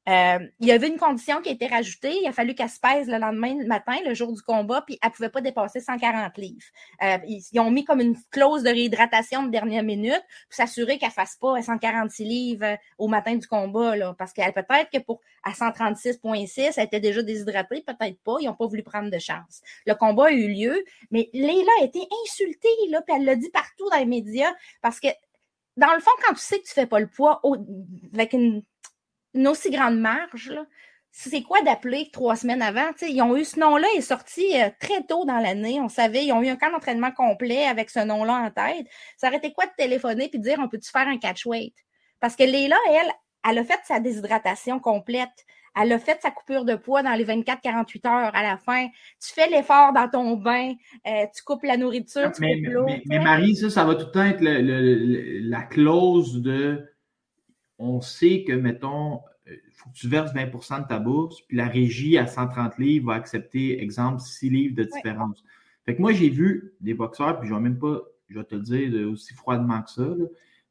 Euh, il y avait une condition qui a été rajoutée. Il a fallu qu'elle se pèse le lendemain matin, le jour du combat, puis elle ne pouvait pas dépasser 140 livres. Euh, ils, ont mis comme une clause de réhydratation de dernière minute pour s'assurer qu'elle ne fasse pas 146 livres euh, au matin du combat, parce qu'elle peut-être que pour à 136,6, elle était déjà déshydratée, peut-être pas. Ils n'ont pas voulu prendre de chance. Le combat a eu lieu, mais Léla a été insultée, là, puis elle l'a dit partout dans les médias, parce que dans le fond, quand tu sais que tu ne fais pas le poids avec une une aussi grande marge, c'est quoi d'appeler trois semaines avant? ils ont eu ce nom-là est sorti euh, très tôt dans l'année. On savait, ils ont eu un camp d'entraînement complet avec ce nom-là en tête. Ça aurait été quoi de téléphoner et de dire on peut-tu faire un catch weight? Parce que Léla, elle, elle a fait sa déshydratation complète. Elle a fait sa coupure de poids dans les 24-48 heures à la fin. Tu fais l'effort dans ton bain, euh, tu coupes la nourriture, tu mais, coupes l'eau. Mais, Marie, ça, ça va tout le temps être la clause de on sait que, mettons, il euh, faut que tu verses 20% de ta bourse, puis la régie à 130 livres va accepter, exemple, 6 livres de différence. Fait que moi, j'ai vu des boxeurs, puis je vais même pas, je vais te le dire aussi froidement que ça,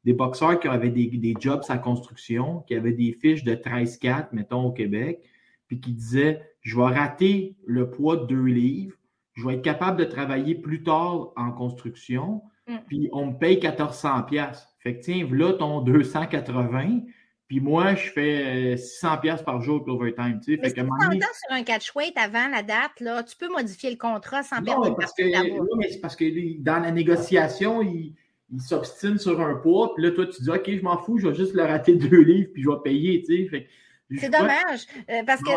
des boxeurs qui avaient des, des jobs à construction, qui avaient des fiches de 13-4, mettons, au Québec, puis qui disaient Je vais rater le poids de 2 livres, je vais être capable de travailler plus tard en construction, mm. puis on me paye 1400$. Fait que tiens, là ton 280, Puis moi, je fais 600 pièces par jour pour l'overtime. Tu sais, fait que donné... sur un catchweight avant la date, là, tu peux modifier le contrat sans perdre parce que, Oui, mais c'est parce que dans la négociation, il, il s'obstine sur un poids. Puis là, toi, tu dis, OK, je m'en fous, je vais juste le rater deux livres, puis je vais payer. Tu sais, fait c'est dommage. Euh, parce que.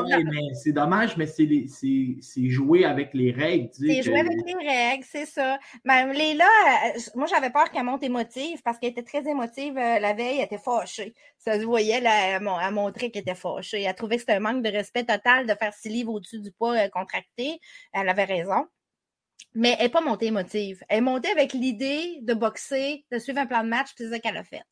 c'est dommage, mais c'est jouer avec les règles. C'est jouer avec les règles, c'est ça. Mais Léla, euh, moi, j'avais peur qu'elle monte émotive parce qu'elle était très émotive euh, la veille, elle était fâchée. Ça se voyait, là, elle, montrait qu'elle était fâchée. Elle trouvait que c'était un manque de respect total de faire six livres au-dessus du poids contracté. Elle avait raison. Mais elle n'est pas montée émotive. Elle est montée avec l'idée de boxer, de suivre un plan de match, c'est ça qu'elle a fait.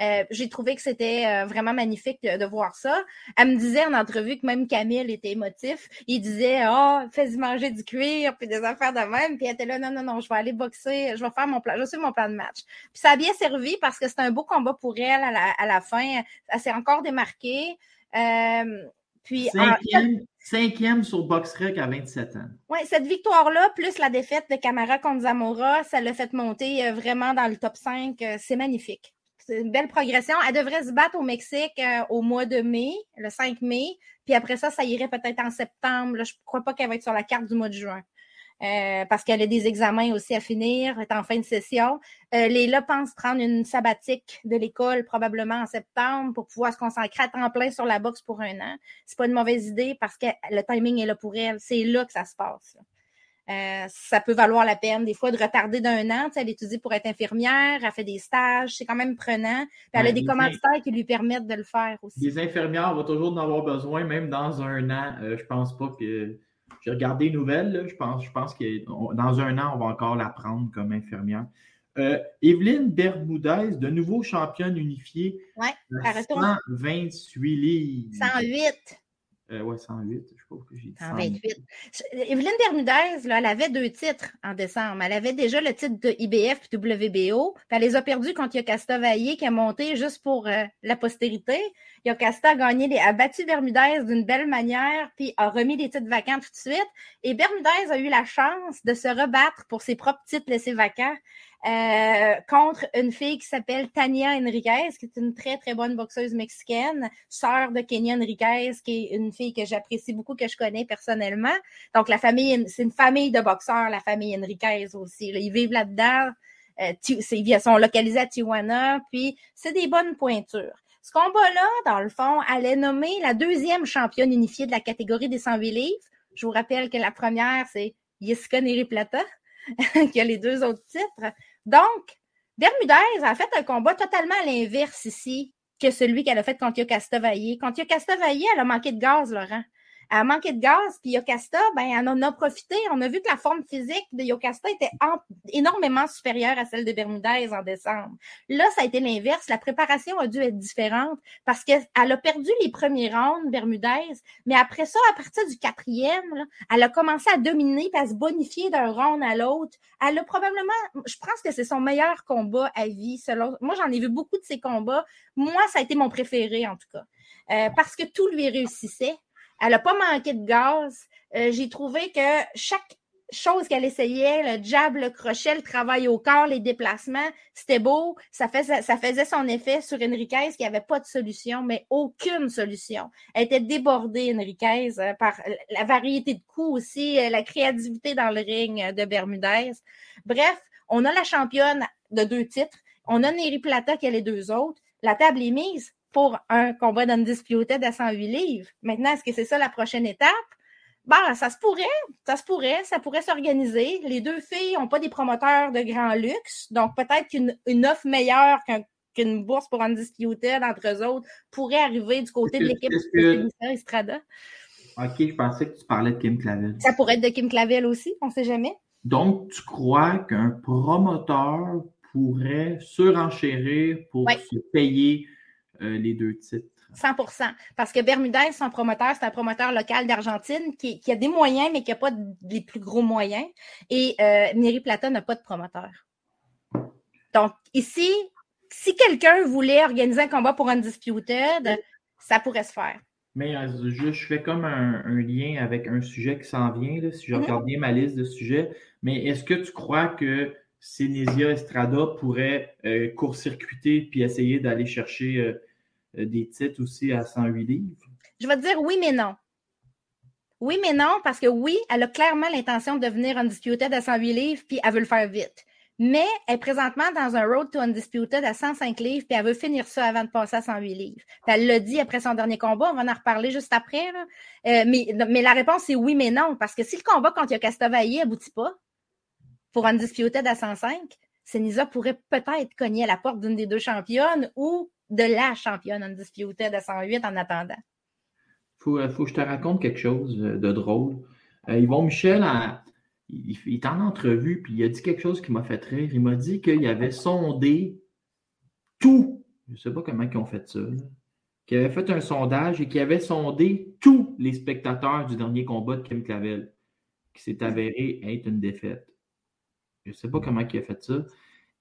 Euh, j'ai trouvé que c'était euh, vraiment magnifique de, voir ça. Elle me disait en entrevue que même Camille était émotif. Il disait Ah, oh, fais-y manger du cuir, puis des affaires de même. Puis elle était là, non, non, non, je vais aller boxer, je vais faire mon plan, je vais suivre mon plan de match. Puis ça a bien servi parce que c'était un beau combat pour elle à la, à la fin. Elle s'est encore démarquée. Euh, puis, cinquième, sur BoxRec à 27 ans. Oui, cette victoire-là, plus la défaite de Camara contre Zamora, ça l'a fait monter vraiment dans le top 5. C'est magnifique c'est une belle progression. Elle devrait se battre au Mexique euh, au mois de mai, le 5 mai. Puis après ça, ça irait peut-être en septembre. je ne crois pas qu'elle va être sur la carte du mois de juin. Euh, parce qu'elle a des examens aussi à finir, est en fin de session. Euh, Léla pense prendre une sabbatique de l'école probablement en septembre pour pouvoir se consacrer à temps plein sur la boxe pour un an. C'est pas une mauvaise idée parce que le timing est là pour elle. C'est là que ça se passe. Euh, ça peut valoir la peine des fois de retarder d'un an. elle étudie pour être infirmière, elle fait des stages, c'est quand même prenant. Puis elle a des commanditaires qui lui permettent de le faire aussi. Les infirmières vont toujours en avoir besoin, même dans un an. Euh, je pense pas que. J'ai regardé les nouvelles, je pense, je pense que dans un an, on va encore la prendre comme infirmière. Euh, Evelyne Bermudez, de nouveau championne unifiée. Oui, 128 livres. 108. Euh, ouais, 108, je crois que j'ai dit. 128. Evelyne Bermudez, là, elle avait deux titres en décembre. Elle avait déjà le titre de IBF et WBO. Puis elle les a perdus contre Yocasta Vaillé qui a monté juste pour euh, la postérité. Yocasta a gagné, a battu Bermudez d'une belle manière, puis a remis les titres vacants tout de suite. Et Bermudez a eu la chance de se rebattre pour ses propres titres laissés vacants. Euh, contre une fille qui s'appelle Tania Enriquez, qui est une très, très bonne boxeuse mexicaine, sœur de Kenya Enriquez, qui est une fille que j'apprécie beaucoup, que je connais personnellement. Donc, la famille, c'est une famille de boxeurs, la famille Enriquez aussi. Ils vivent là-dedans. Euh, ils sont localisés à Tijuana, puis c'est des bonnes pointures. Ce combat-là, dans le fond, allait nommer la deuxième championne unifiée de la catégorie des 108 livres. Je vous rappelle que la première, c'est Jessica Neri Plata, qui a les deux autres titres. Donc, Bermudez a fait un combat totalement à l'inverse ici que celui qu'elle a fait contre Yocasta Vaillé. Contre Yocasta Vaillé, elle a manqué de gaz, Laurent elle a manqué de gaz, puis Yocasta, ben, elle en a profité. On a vu que la forme physique de Yocasta était énormément supérieure à celle de Bermudez en décembre. Là, ça a été l'inverse. La préparation a dû être différente parce qu'elle a perdu les premiers rounds, Bermudez, mais après ça, à partir du quatrième, là, elle a commencé à dominer et à se bonifier d'un round à l'autre. Elle a probablement, je pense que c'est son meilleur combat à vie. Moi, j'en ai vu beaucoup de ses combats. Moi, ça a été mon préféré, en tout cas. Euh, parce que tout lui réussissait. Elle n'a pas manqué de gaz. Euh, j'ai trouvé que chaque chose qu'elle essayait, le jab, le crochet, le travail au corps, les déplacements, c'était beau. Ça faisait, son effet sur Enriquez qui n'avait pas de solution, mais aucune solution. Elle était débordée, Enriquez, euh, par la variété de coups aussi, euh, la créativité dans le ring de Bermudez. Bref, on a la championne de deux titres. On a Neri Plata qui a les deux autres. La table est mise pour un combat d'undisputed à 108 livres. Maintenant, est-ce que c'est ça la prochaine étape? Ben, ça se pourrait, ça se pourrait, ça pourrait s'organiser. Les deux filles n'ont pas des promoteurs de grand luxe, donc peut-être qu'une offre meilleure qu'une bourse pour Undisputed entre eux autres pourrait arriver du côté de l'équipe de Estrada. OK, je pensais que tu parlais de Kim Clavel. Ça pourrait être de Kim Clavel aussi, on ne sait jamais. Donc, tu crois qu'un promoteur pourrait surenchérir pour se payer euh, les deux titres. 100% Parce que Bermudez, son promoteur, c'est un promoteur local d'Argentine qui, a des moyens, mais qui n'a pas les plus gros moyens. Et euh, Neri Plata n'a pas de promoteur. Donc, ici, si quelqu'un voulait organiser un combat pour Undisputed, ça pourrait se faire. Mais euh, je, fais comme un, lien avec un sujet qui s'en vient, si je mm-hmm. regarde bien ma liste de sujets. Mais est-ce que tu crois que Sénésia Estrada pourrait court-circuiter puis essayer d'aller chercher des titres aussi à 108 livres? Je vais dire oui, mais non. Oui, mais non, parce que oui, elle a clairement l'intention de devenir undisputed à 108 livres, puis elle veut le faire vite. Mais elle est présentement dans un road to undisputed à 105 livres, puis elle veut finir ça avant de passer à 108 livres. Elle l'a dit après son dernier combat, on va en reparler juste après. Euh, mais, la réponse est oui, mais non, parce que si le combat contre Yokastavayi aboutit pas pour undisputed à 105, Senisa pourrait peut-être cogner à la porte d'une des deux championnes ou de la championne undisputed à 108 en attendant. Faut, euh, faut que je te raconte quelque chose euh, de drôle. Euh, Yvon Michel, il, est en entrevue, puis il a dit quelque chose qui m'a fait rire. Il m'a dit qu'il avait sondé tout. Je ne sais pas comment ils ont fait ça. Qu'il avait fait un sondage et qu'il avait sondé tous les spectateurs du dernier combat de Kim Clavel, qui s'est avéré être une défaite. Je ne sais pas comment il a fait ça.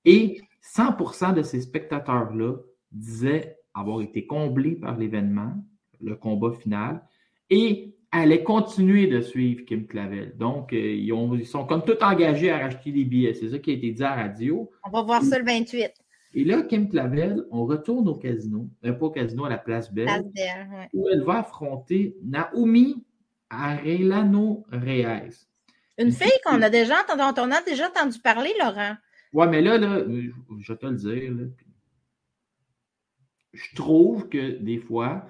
Et 100% de ces spectateurs-là disaient avoir été comblés par l'événement, le combat final, et allaient continuer de suivre Kim Clavel. Donc, euh, ils, sont comme tout engagés à racheter des billets. C'est ça qui a été dit à la radio. On va voir ça le 28. Et là, Kim Clavel, on retourne au casino, euh, pas au casino, à la Place Belle, place Belle où elle va affronter Naomi Arellano Reyes. Une fille qu'on a déjà entendu, on a déjà entendu parler, Laurent. Ouais, mais là, là, je vais te le dire, je trouve que des fois,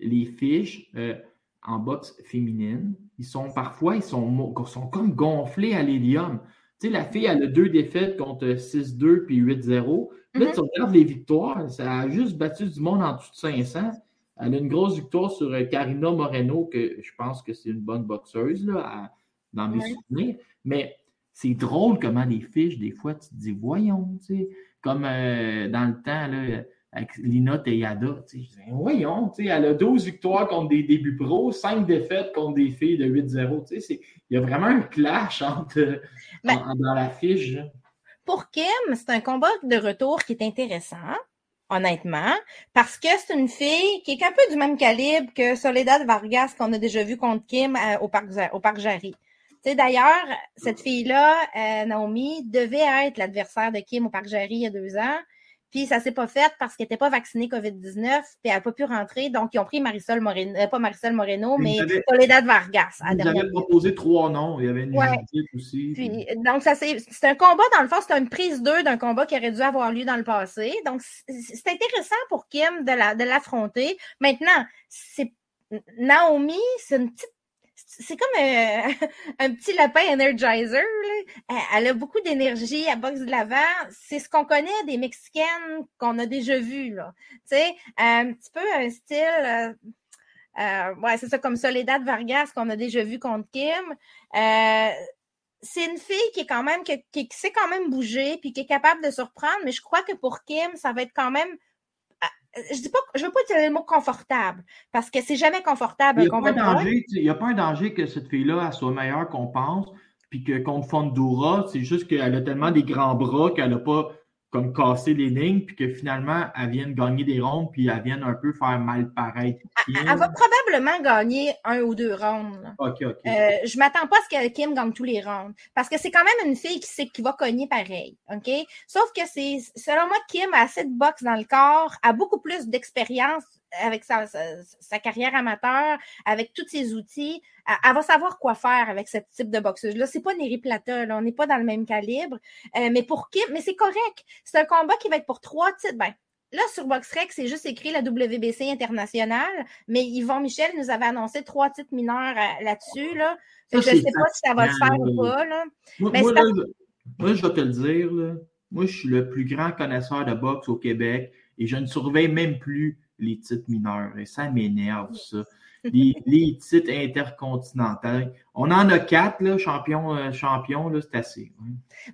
les fiches euh, en boxe féminine, ils sont parfois, ils sont, sont comme gonflés à l'hélium. Tu sais, la fille, elle a deux défaites contre 6-2 puis 8-0. Là, mm-hmm. tu regardes les victoires, ça a juste battu du monde en dessous de 500. Elle a une grosse victoire sur euh, Karina Moreno, que je pense que c'est une bonne boxeuse là, dans mes souvenirs. Mais c'est drôle comment les fiches, des fois, tu te dis, voyons, tu sais, comme euh, dans le temps, là, avec Lina Teyada. Tu sais, voyons, tu sais, elle a 12 victoires contre des débuts pros, 5 défaites contre des filles de 8-0. Tu sais, il y a vraiment un clash entre, ben, dans la fiche. Pour Kim, c'est un combat de retour qui est intéressant, honnêtement, parce que c'est une fille qui est un peu du même calibre que Soledad Vargas qu'on a déjà vu contre Kim euh, au, parc, au Parc Jarry. D'ailleurs, cette fille-là, euh, Naomi, devait être l'adversaire de Kim au Parc Jarry il y a deux ans. Puis ça s'est pas fait parce qu'elle n'était pas vaccinée COVID-19, puis elle n'a pas pu rentrer. Donc, ils ont pris Marisol Moreno, euh, pas Marisol Moreno, mais Soledad Vargas. Ils avaient proposé trois noms. Il y avait une ouais. aussi. Puis, donc, ça c'est un combat, dans le fond, c'est une prise d'eux d'un combat qui aurait dû avoir lieu dans le passé. Donc, c'est intéressant pour Kim de l'affronter. La, de Maintenant, c'est Naomi, c'est une petite c'est comme un, un, petit lapin energizer. Elle a beaucoup d'énergie, elle boxe de l'avant. C'est ce qu'on connaît des Mexicaines qu'on a déjà vues. Là. Tu sais, un petit peu un style. Euh, euh, ouais, c'est ça, comme Soledad Vargas qu'on a déjà vu contre Kim. Euh, c'est une fille qui est quand même qui, qui, sait quand même bouger puis qui est capable de surprendre, mais je crois que pour Kim, ça va être quand même je dis pas, je veux pas dire le mot confortable, parce que c'est jamais confortable. Il n'y a, pas un danger que cette fille-là soit meilleure qu'on pense, puis que contre Fondura, c'est juste qu'elle a tellement des grands bras qu'elle n'a pas comme casser les lignes, puis que finalement, elle vienne gagner des rondes, puis elle vienne un peu faire mal pareil. Elle, va probablement gagner un ou deux rondes. OK, OK. Euh, je m'attends pas à ce que Kim gagne tous les rondes, parce que c'est quand même une fille qui sait qui va cogner pareil, OK? Sauf que c'est, selon moi, Kim a assez de boxe dans le corps, a beaucoup plus d'expérience avec sa, sa, carrière amateur, avec tous ses outils, elle, va savoir quoi faire avec ce type de boxeuse-là. C'est pas Neri Plata, là, on n'est pas dans le même calibre. Euh, mais pour Kim, mais c'est correct. C'est un combat qui va être pour trois titres. Ben, là, sur BoxRec, c'est juste écrit la WBC internationale, mais Yvon Michel nous avait annoncé trois titres mineurs euh, là-dessus. Là. je ne sais pas si ça va se faire ou pas. Là. Moi, moi, moi, je vais te le dire. Là. Moi, je suis le plus grand connaisseur de boxe au Québec et je ne surveille même plus les titres mineurs. Et ça m'énerve, ça. Les, titres intercontinentaux. On en a quatre, là, champion, euh, champion, là, c'est assez.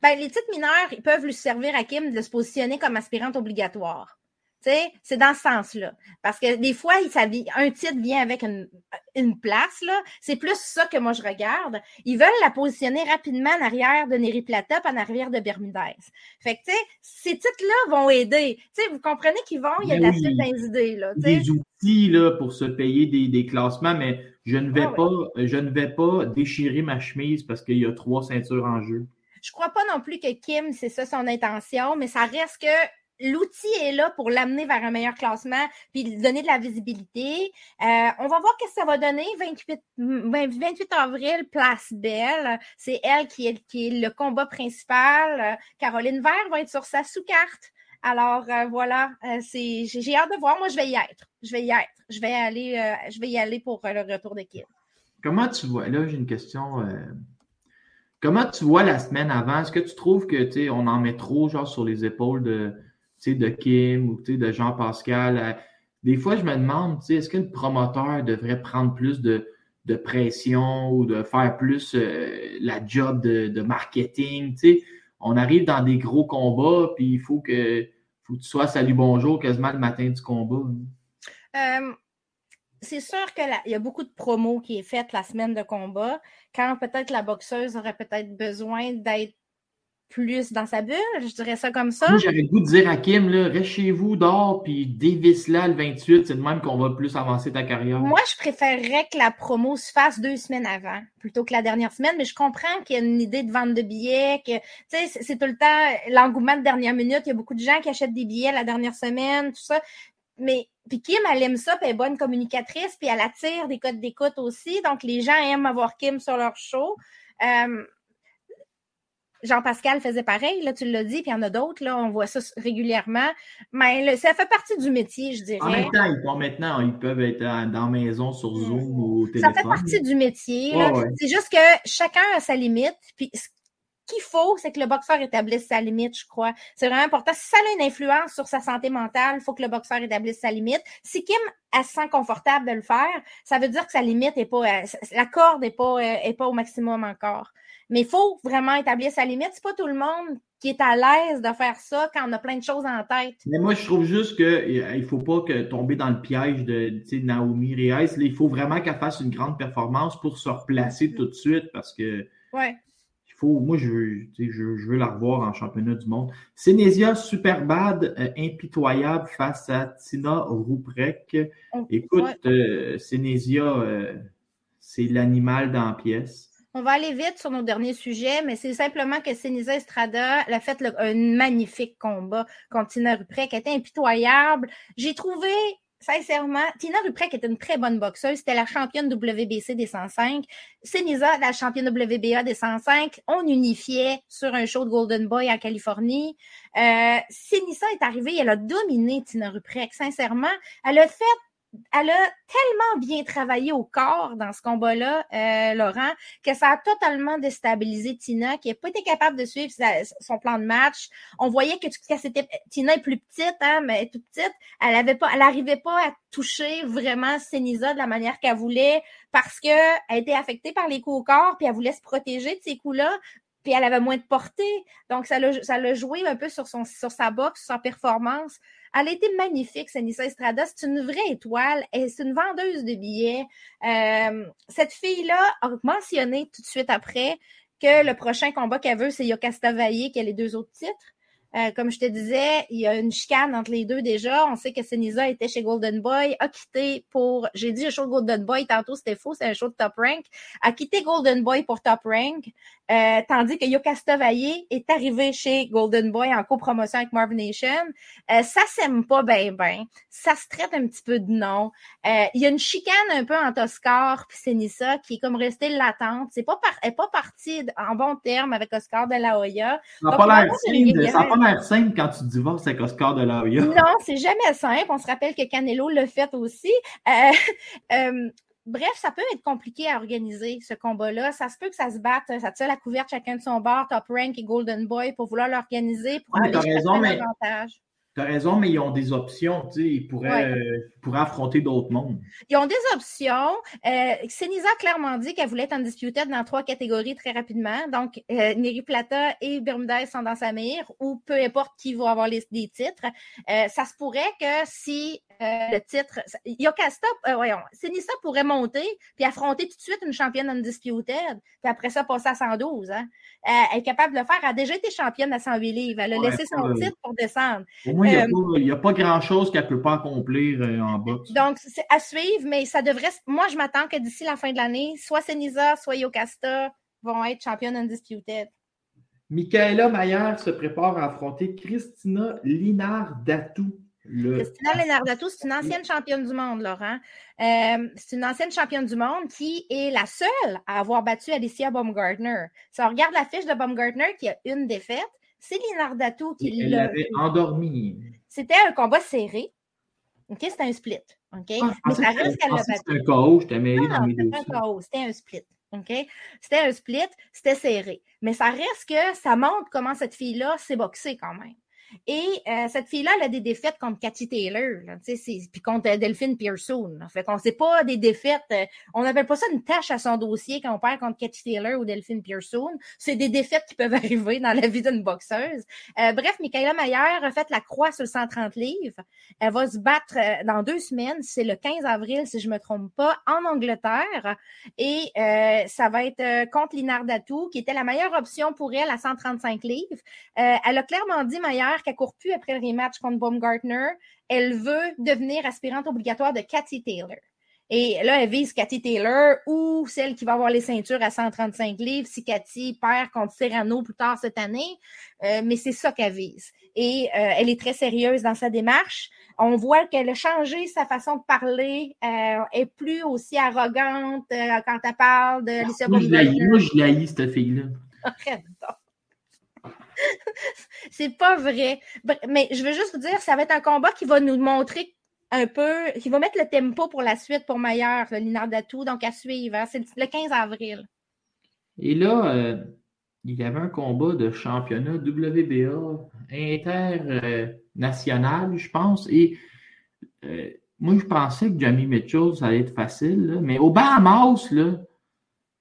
Ben, les titres mineurs, ils peuvent lui servir à Kim de se positionner comme aspirante obligatoire c'est dans ce sens-là. Parce que des fois, ça, un titre vient avec une, une place, là. C'est plus ça que moi je regarde. Ils veulent la positionner rapidement en arrière de Neri Plata en arrière de Bermudez. Fait que, ces titres-là vont aider. Tu sais, vous comprenez qu'ils vont, il y a de la suite dans les idées, là. Des outils, là, pour se payer des, des classements, mais je ne vais ah pas, je ne vais pas déchirer ma chemise parce qu'il y a trois ceintures en jeu. Je crois pas non plus que Kim, c'est ça son intention, mais ça reste que l'outil est là pour l'amener vers un meilleur classement puis donner de la visibilité. Euh, on va voir ce que ça va donner. 28, 28 avril, place Belle. C'est elle qui est, le combat principal. Caroline Vert va être sur sa sous-carte. Alors euh, voilà, euh, j'ai hâte de voir. Moi, je vais y être. Je vais y être. Je vais aller, je vais y aller pour le retour d'équipe. Comment tu vois, là, j'ai une question. comment tu vois la semaine avant? Est-ce que tu trouves que on en met trop genre sur les épaules de, de Kim ou de Jean-Pascal? Des fois, je me demande, est-ce que le promoteur devrait prendre plus de, de pression ou de faire plus la job de, marketing? on arrive dans des gros combats, puis il faut que, faut tu sois salut bonjour quasiment le matin du combat. Hein. Euh, c'est sûr qu'il y a beaucoup de promos qui est faite la semaine de combat, quand peut-être la boxeuse aurait peut-être besoin d'être plus dans sa bulle, je dirais ça comme ça. j'aurais le goût de dire à Kim, là, reste chez vous, dors, puis dévisse là le 28, c'est de même qu'on va plus avancer ta carrière. Moi, je préférerais que la promo se fasse deux semaines avant, plutôt que la dernière semaine, mais je comprends qu'il y a une idée de vente de billets, que, tu sais, c'est tout le temps l'engouement de dernière minute, il y a beaucoup de gens qui achètent des billets la dernière semaine, tout ça. Mais puis Kim, elle aime ça, puis elle est bonne communicatrice, puis elle attire des codes d'écoute aussi. Donc, les gens aiment avoir Kim sur leur show. Euh, Jean-Pascal faisait pareil, là, tu l'as dit, puis il y en a d'autres, là, on voit ça régulièrement. Mais ça fait partie du métier, je dirais. En même temps, ils, maintenant, ils peuvent être dans la maison sur mm. Zoom ou au téléphone. Ça fait partie du métier. C'est juste que chacun a sa limite. Puis ce qu'il faut, c'est que le boxeur établisse sa limite, je crois. C'est vraiment important. Si ça a une influence sur sa santé mentale, il faut que le boxeur établisse sa limite. Si Kim elle se sent confortable de le faire, ça veut dire que sa limite est pas, euh, la corde est pas, euh, est pas au maximum encore. Mais il faut vraiment établir sa limite. C'est pas tout le monde qui est à l'aise de faire ça quand on a plein de choses en tête. Mais moi, je trouve juste qu'il euh, ne faut pas que tomber dans le piège de Naomi Reyes. il faut vraiment qu'elle fasse une grande performance pour se replacer tout de suite parce que. Ouais. Il faut, moi, je veux, je, veux la revoir en championnat du monde. Sénésia super bad, euh, impitoyable face à Tina Rouprek. Écoute, ouais. Euh, c'est l'animal dans la pièce. On va aller vite sur nos derniers sujets, mais c'est simplement que Senisa Estrada a fait un magnifique combat contre Tina Ruprek, qui était impitoyable. J'ai trouvé sincèrement, Tina Ruprek était une très bonne boxeuse. C'était la championne WBC des 105. Senisa, la championne WBA des 105. On unifiait sur un show de Golden Boy en Californie. Euh, est arrivée, elle a dominé Tina Ruprek, sincèrement. Elle a fait elle a tellement bien travaillé au corps dans ce combat-là, euh, Laurent, que ça a totalement déstabilisé Tina, qui n'a pas été capable de suivre son plan de match. On voyait que, Tina est plus petite, hein, mais toute petite. Elle avait pas, elle n'arrivait pas à toucher vraiment Senisa de la manière qu'elle voulait parce qu'elle était affectée par les coups au corps, puis elle voulait se protéger de ces coups-là puis elle avait moins de portée. Donc, ça l'a, joué un peu sur, sur sa boxe, sur sa performance. Elle a été magnifique, Sanissa Estrada. C'est une vraie étoile. C'est une vendeuse de billets. Euh, cette fille-là a mentionné tout de suite après que le prochain combat qu'elle veut, c'est Yokasta Valle qui a les deux autres titres. Euh, comme je te disais, il y a une chicane entre les deux déjà. On sait que Senisa était chez Golden Boy, a quitté pour, j'ai dit un show de Golden Boy, tantôt c'était faux, c'est un show de Top Rank, a quitté Golden Boy pour Top Rank, euh, tandis que Yokasta Valle est arrivé chez Golden Boy en copromotion avec Marvin Nation. Euh, ça s'aime pas bien, ben. Ça se traite un petit peu de nom. il y a une chicane un peu entre Oscar et Senisa qui est comme restée latente. C'est pas, elle est pas partie en bon terme avec Oscar de la Hoya. Ça n'a pas l'air simple quand tu divorces avec Oscar de la Hoya. Non, c'est jamais simple. On se rappelle que Canelo l'a fait aussi. Euh, euh, bref, ça peut être compliqué à organiser, ce combat-là. Ça se peut que ça se batte, ça tire la couverte chacun de son bord, Top Rank et Golden Boy, pour vouloir l'organiser, pour aller raison, mais... Tu as raison, mais ils ont des options. Tu sais, ils, pourraient, euh, pourraient affronter d'autres mondes. Ils ont des options. Euh, Senisa a clairement dit qu'elle voulait être en disputed dans trois catégories très rapidement. Donc, euh, Neri Plata et Bermudez sont dans sa mire, ou peu importe qui va avoir les, des titres. Euh, ça se pourrait que si le titre. Yokasta, voyons, Senisa pourrait monter puis affronter tout de suite une championne undisputed, puis après ça, passer à 112. Hein. elle est capable de le faire. Elle a déjà été championne à 108 livres. Elle a laissé son titre pour descendre il n'y a, pas grand-chose qu'elle ne peut pas accomplir euh, en boxe. Donc, c'est à suivre, mais ça devrait. Moi, je m'attends que d'ici la fin de l'année, soit Senisa, soit Yokasta vont être championnes undisputed. Michaela Maillard se prépare à affronter Christina Linard-Datou. Christina Linard-Datou, c'est une ancienne championne du monde, Laurent. Euh, c'est une ancienne championne du monde qui est la seule à avoir battu Alicia Baumgartner. Si on regarde la fiche de Baumgartner qui a une défaite, c'est Linard-Datou qui l'a. l'avait endormie. C'était un combat serré. OK, c'était un split. OK? Ah, Mais ça reste qu'elle l'a battu. C'était un KO, j'étais mêlé dans mes C'était un KO, c'était un split. OK? C'était un split, c'était serré. Mais ça reste que ça montre comment cette fille-là s'est boxée quand même. Et euh, cette fille-là, elle a des défaites contre Cathy Taylor, puis contre euh, Delphine Pearson. Fait qu'on sait pas des défaites. Euh, on n'appelle pas ça une tâche à son dossier quand on perd contre Cathy Taylor ou Delphine Pearson. C'est des défaites qui peuvent arriver dans la vie d'une boxeuse. bref, Michaela Mayer a fait la croix sur le 130 livres. Elle va se battre dans deux semaines. C'est le 15 avril, si je me trompe pas, en Angleterre. Et ça va être contre Linard Datou, qui était la meilleure option pour elle à 135 livres. elle a clairement dit, Mayer, qu'elle court plus après le rematch contre Baumgartner. Elle veut devenir aspirante obligatoire de Cathy Taylor. Et là, elle vise Cathy Taylor ou celle qui va avoir les ceintures à 135 livres si Cathy perd contre Serrano plus tard cette année. Euh, mais c'est ça qu'elle vise. Et euh, elle est très sérieuse dans sa démarche. On voit qu'elle a changé sa façon de parler. Euh, elle est plus aussi arrogante quand elle parle de Alicia Moi, je cette fille-là. C'est pas vrai. Mais je veux juste vous dire, ça va être un combat qui va nous montrer un peu, qui va mettre le tempo pour la suite pour Maillard, le donc à suivre. Hein. C'est le 15 avril. Et là, euh, il y avait un combat de championnat WBA international, je pense. Et euh, moi, je pensais que Jamie Mitchell, ça allait être facile. Mais au Bahamas, là,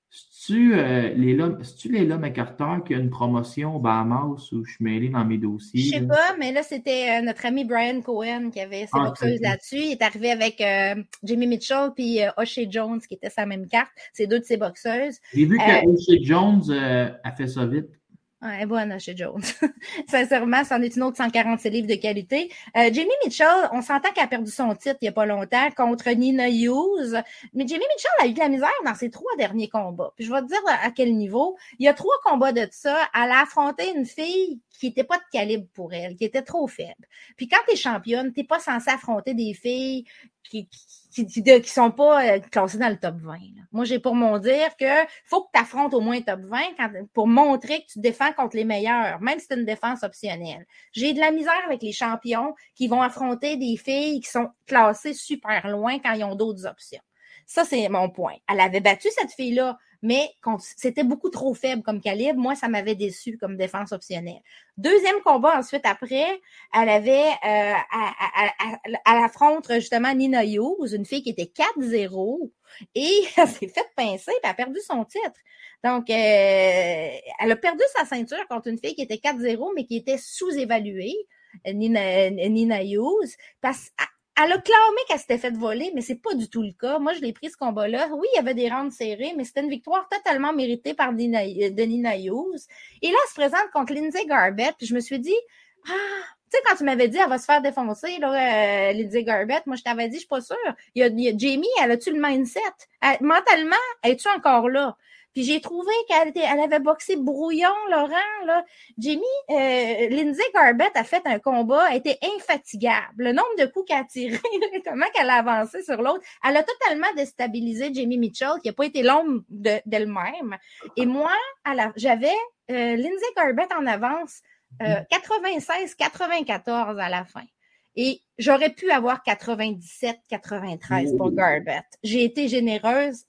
c'est-tu euh, Léla, McCarter qui a une promotion au Bahamas où je suis mêlé dans mes dossiers? Je sais pas, mais là, c'était euh, notre ami Brian Cohen qui avait ses ah, boxeuses là-dessus. Il est arrivé avec euh, Jimmy Mitchell puis euh, O'Shea Jones qui était sa même carte. C'est deux de ses boxeuses. J'ai vu que O'Shea Jones a fait ça vite. Ouais, bonne chez Jones. Sincèrement, c'en est une autre 146 livres de qualité. Euh, Jamie Mitchell, on s'entend qu'elle a perdu son titre il n'y a pas longtemps contre Nina Hughes. Mais Jamie Mitchell a eu de la misère dans ses trois derniers combats. Puis je vais te dire à quel niveau. Il y a trois combats de ça. Elle a affronté une fille qui n'était pas de calibre pour elle, qui était trop faible. Puis quand tu es championne, tu n'es pas censé affronter des filles qui, qui, qui, sont pas euh, classées dans le top 20. Moi, j'ai pour mon dire que faut que tu affrontes au moins top 20 pour montrer que tu défends contre les meilleurs, même si c'est une défense optionnelle. J'ai de la misère avec les champions qui vont affronter des filles qui sont classées super loin quand ils ont d'autres options. Ça, c'est mon point. Elle avait battu cette fille-là mais c'était beaucoup trop faible comme calibre. Moi, ça m'avait déçu comme défense optionnelle. Deuxième combat ensuite après, elle avait, euh, elle, affronte justement Nina Hughes, une fille qui était 4-0 et elle s'est faite pincer et elle a perdu son titre. Donc, euh, elle a perdu sa ceinture contre une fille qui était 4-0 mais qui était sous-évaluée. Nina, Nina Hughes, parce elle a clamé qu'elle s'était fait voler, mais c'est pas du tout le cas. Moi, je l'ai pris ce combat-là. Oui, il y avait des rounds serrés, mais c'était une victoire totalement méritée par Nina, euh, Nina Hughes. Et là, elle se présente contre Lindsay Garbett, je me suis dit, ah, tu sais, quand tu m'avais dit, elle va se faire défoncer, là, euh, Lindsay Garbett, moi, je t'avais dit, je suis pas sûre. Il y a, Jamie, elle a-tu le mindset? mentalement, es-tu encore là? Puis j'ai trouvé qu'elle elle avait boxé brouillon, Laurent. Là. Jamie, euh, Lindsay Garbett a fait un combat, elle était infatigable. Le nombre de coups qu'elle a tiré, comment qu'elle a avancé sur l'autre, elle a totalement déstabilisé Jamie Mitchell, qui n'a pas été l'ombre d'elle-même. Et moi, j'avais euh, Lindsay Garbett en avance 96-94 euh, à la fin. Et j'aurais pu avoir 97-93 pour Garbett. J'ai été généreuse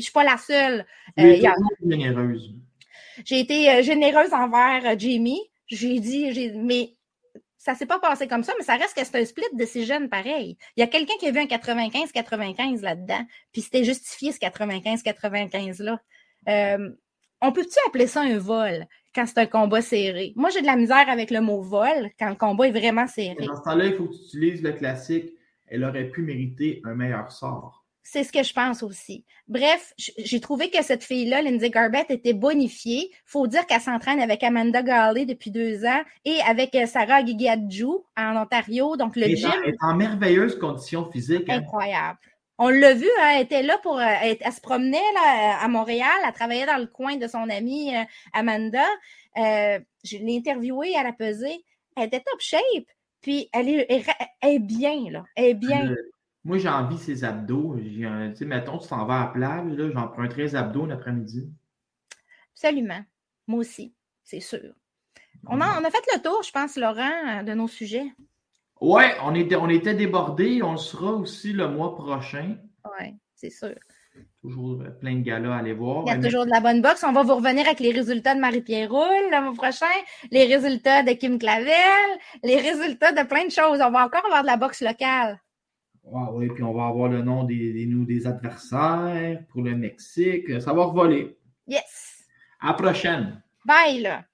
je suis pas la seule. Euh, généreuse. J'ai été euh, généreuse envers euh, Jamie. J'ai dit, mais ça s'est pas passé comme ça, mais ça reste que c'est un split de ces jeunes pareil. Il y a quelqu'un qui a vu un 95-95 là-dedans, puis c'était justifié ce 95-95-là. on peut-tu appeler ça un vol quand c'est un combat serré? Moi, j'ai de la misère avec le mot vol quand le combat est vraiment serré. Dans ce temps-là, il faut que tu utilises le classique. Elle aurait pu mériter un meilleur sort. C'est ce que je pense aussi. Bref, j'ai trouvé que cette fille-là, Lindsay Garbett, était bonifiée. faut dire qu'elle s'entraîne avec Amanda Galley depuis deux ans et avec euh, Sarah Gigadjou en Ontario. Donc, le gym. Elle est en merveilleuse condition physique. Hein. Incroyable. On l'a vu, hein, elle était là pour. Euh, elle, se promenait là, à Montréal, elle travaillait dans le coin de son amie euh, Amanda. Euh, je l'ai interviewée, elle a pesé. Elle était top shape. Puis elle est, est bien, là. Elle est bien. Moi, j'ai envie de ses abdos. Tu sais, mettons, tu t'en vas à plage, là, j'en prends 13 abdos l'après-midi. Absolument. Moi aussi, c'est sûr. On a, on a fait le tour, je pense, Laurent, de nos sujets. Oui, on était, on était débordés. On le sera aussi le mois prochain. Oui, c'est sûr. Toujours euh, plein de galas à aller voir. Il y a toujours de la bonne boxe. On va vous revenir avec les résultats de Marie-Pierre Roule le mois prochain, les résultats de Kim Clavel, les résultats de plein de choses. On va encore avoir de la boxe locale. Ah oui, puis on va avoir le nom des, des, nous, des adversaires pour le Mexique. Ça va revoler. Yes. À la prochaine. Bye, là.